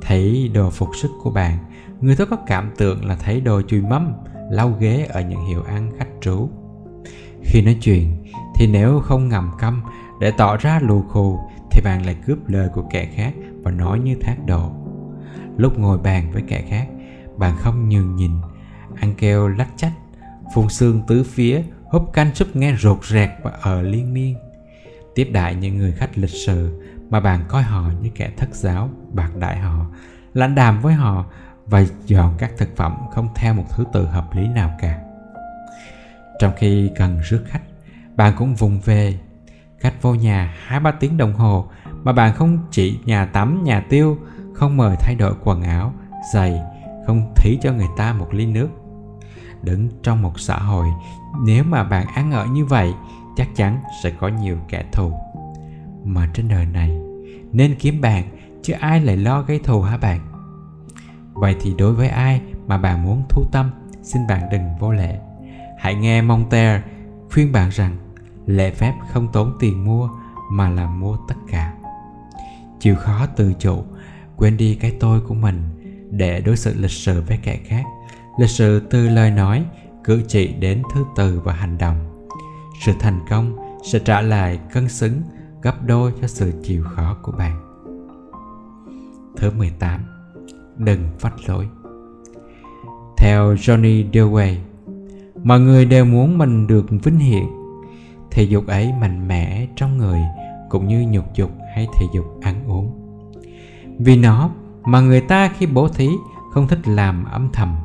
thấy đồ phục sức của bạn, người ta có cảm tưởng là thấy đồ chùi mâm, lau ghế ở những hiệu ăn khách trú. Khi nói chuyện thì nếu không ngầm câm để tỏ ra lù khù thì bạn lại cướp lời của kẻ khác và nói như thác độ lúc ngồi bàn với kẻ khác, bạn không nhường nhìn ăn keo lách chách, phun xương tứ phía, húp canh súp nghe rột rẹt và ở liên miên. Tiếp đại những người khách lịch sự mà bạn coi họ như kẻ thất giáo, bạc đại họ, lãnh đàm với họ và dọn các thực phẩm không theo một thứ tự hợp lý nào cả. Trong khi cần rước khách, bạn cũng vùng về khách vô nhà hai ba tiếng đồng hồ mà bạn không chỉ nhà tắm, nhà tiêu, không mời thay đổi quần áo, giày, không thí cho người ta một ly nước. Đứng trong một xã hội, nếu mà bạn ăn ở như vậy, chắc chắn sẽ có nhiều kẻ thù. Mà trên đời này, nên kiếm bạn, chứ ai lại lo gây thù hả bạn? Vậy thì đối với ai mà bạn muốn thu tâm, xin bạn đừng vô lệ. Hãy nghe Montaigne khuyên bạn rằng lễ phép không tốn tiền mua, mà là mua tất cả. Chịu khó tự chủ quên đi cái tôi của mình, để đối xử lịch sự với kẻ khác. Lịch sự từ lời nói, cử chỉ đến thứ từ và hành động. Sự thành công sẽ trả lại cân xứng gấp đôi cho sự chịu khó của bạn. Thứ 18 Đừng vách lối. Theo Johnny Dewey, Mọi người đều muốn mình được vinh hiển. Thể dục ấy mạnh mẽ trong người, Cũng như nhục dục hay thể dục ăn uống. Vì nó mà người ta khi bố thí không thích làm âm thầm,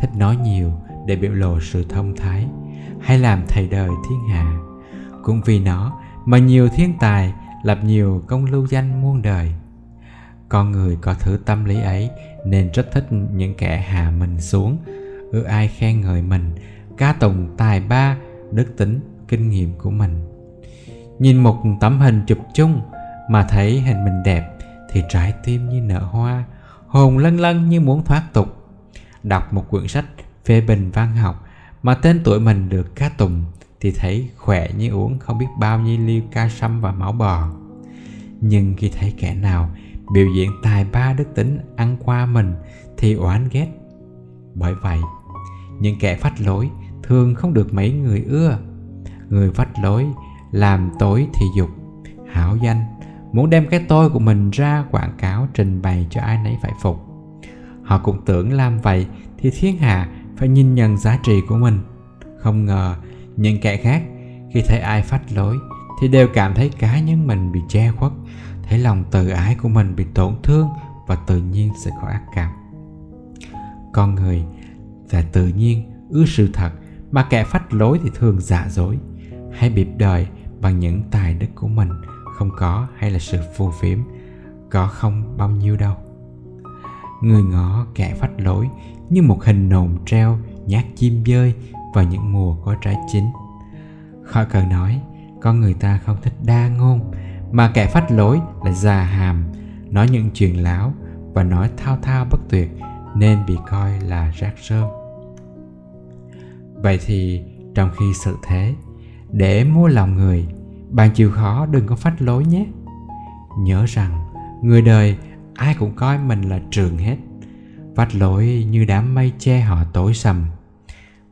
Thích nói nhiều để biểu lộ sự thông thái Hay làm thầy đời thiên hạ. Cũng vì nó mà nhiều thiên tài lập nhiều công lưu danh muôn đời. Con người có thứ tâm lý ấy nên rất thích những kẻ hạ mình xuống ưa ai khen ngợi mình, ca tụng tài ba đức tính kinh nghiệm của mình. Nhìn một tấm hình chụp chung mà thấy hình mình đẹp thì trái tim như nở hoa, hồn lân lân như muốn thoát tục. Đọc một quyển sách phê bình văn học mà tên tuổi mình được ca tùng thì thấy khỏe như uống không biết bao nhiêu liêu ca sâm và máu bò. Nhưng khi thấy kẻ nào biểu diễn tài ba đức tính ăn qua mình thì oán ghét. Bởi vậy, những kẻ phách lối thường không được mấy người ưa người vách lối, làm tối thì dục. Hảo danh, muốn đem cái tôi của mình ra quảng cáo, trình bày cho ai nấy phải phục. Họ cũng tưởng làm vậy thì thiên hạ phải nhìn nhận giá trị của mình. Không ngờ, những kẻ khác, khi thấy ai phách lối, thì đều cảm thấy cá nhân mình bị che khuất, thấy lòng tự ái của mình bị tổn thương và tự nhiên sẽ có ác cảm. Con người là tự nhiên ưa sự thật, mà kẻ phách lối thì thường giả dối hãy bịp đời bằng những tài đức của mình, không có hay là sự phù phiếm, có không bao nhiêu đâu. Người ngõ kẻ phách lối như một hình nồn treo nhát chim dơi vào những mùa có trái chín. Khỏi cần nói con người ta không thích đa ngôn, mà kẻ phát lối là già hàm, nói những chuyện láo và nói thao thao bất tuyệt nên bị coi là rác rơm. Vậy thì trong khi sự thế để mua lòng người, bạn chịu khó đừng có phách lối nhé. Nhớ rằng, người đời, ai cũng coi mình là trường hết. Vách lối như đám mây che họ tối sầm.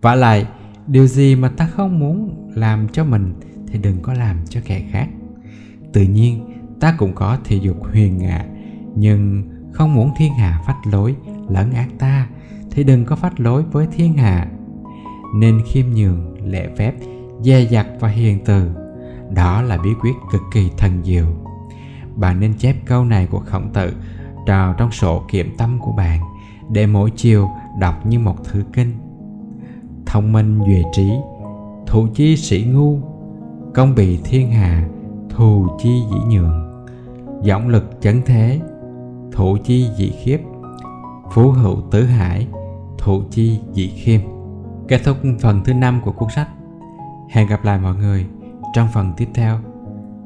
Vả lại, điều gì mà ta không muốn làm cho mình thì đừng có làm cho kẻ khác. Tự nhiên, ta cũng có thể dục huyền ngạ, nhưng không muốn thiên hạ phách lối lẫn ác ta thì đừng có phách lối với thiên hạ. Nên khiêm nhường, lễ phép dè dặt và hiền từ. Đó là bí quyết cực kỳ thần diệu. Bạn nên chép câu này của khổng tử vào trong sổ kiểm tâm của bạn để mỗi chiều đọc như một thứ kinh. Thông minh duệ trí, thủ chi sĩ ngu, công bị thiên hà thù chi dĩ nhường giọng lực chấn thế, thủ chi dị khiếp. Phú hữu tứ hải, thủ chi dị khiêm. Kết thúc phần thứ năm của cuốn sách hẹn gặp lại mọi người trong phần tiếp theo.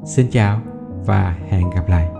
Xin chào và hẹn gặp lại.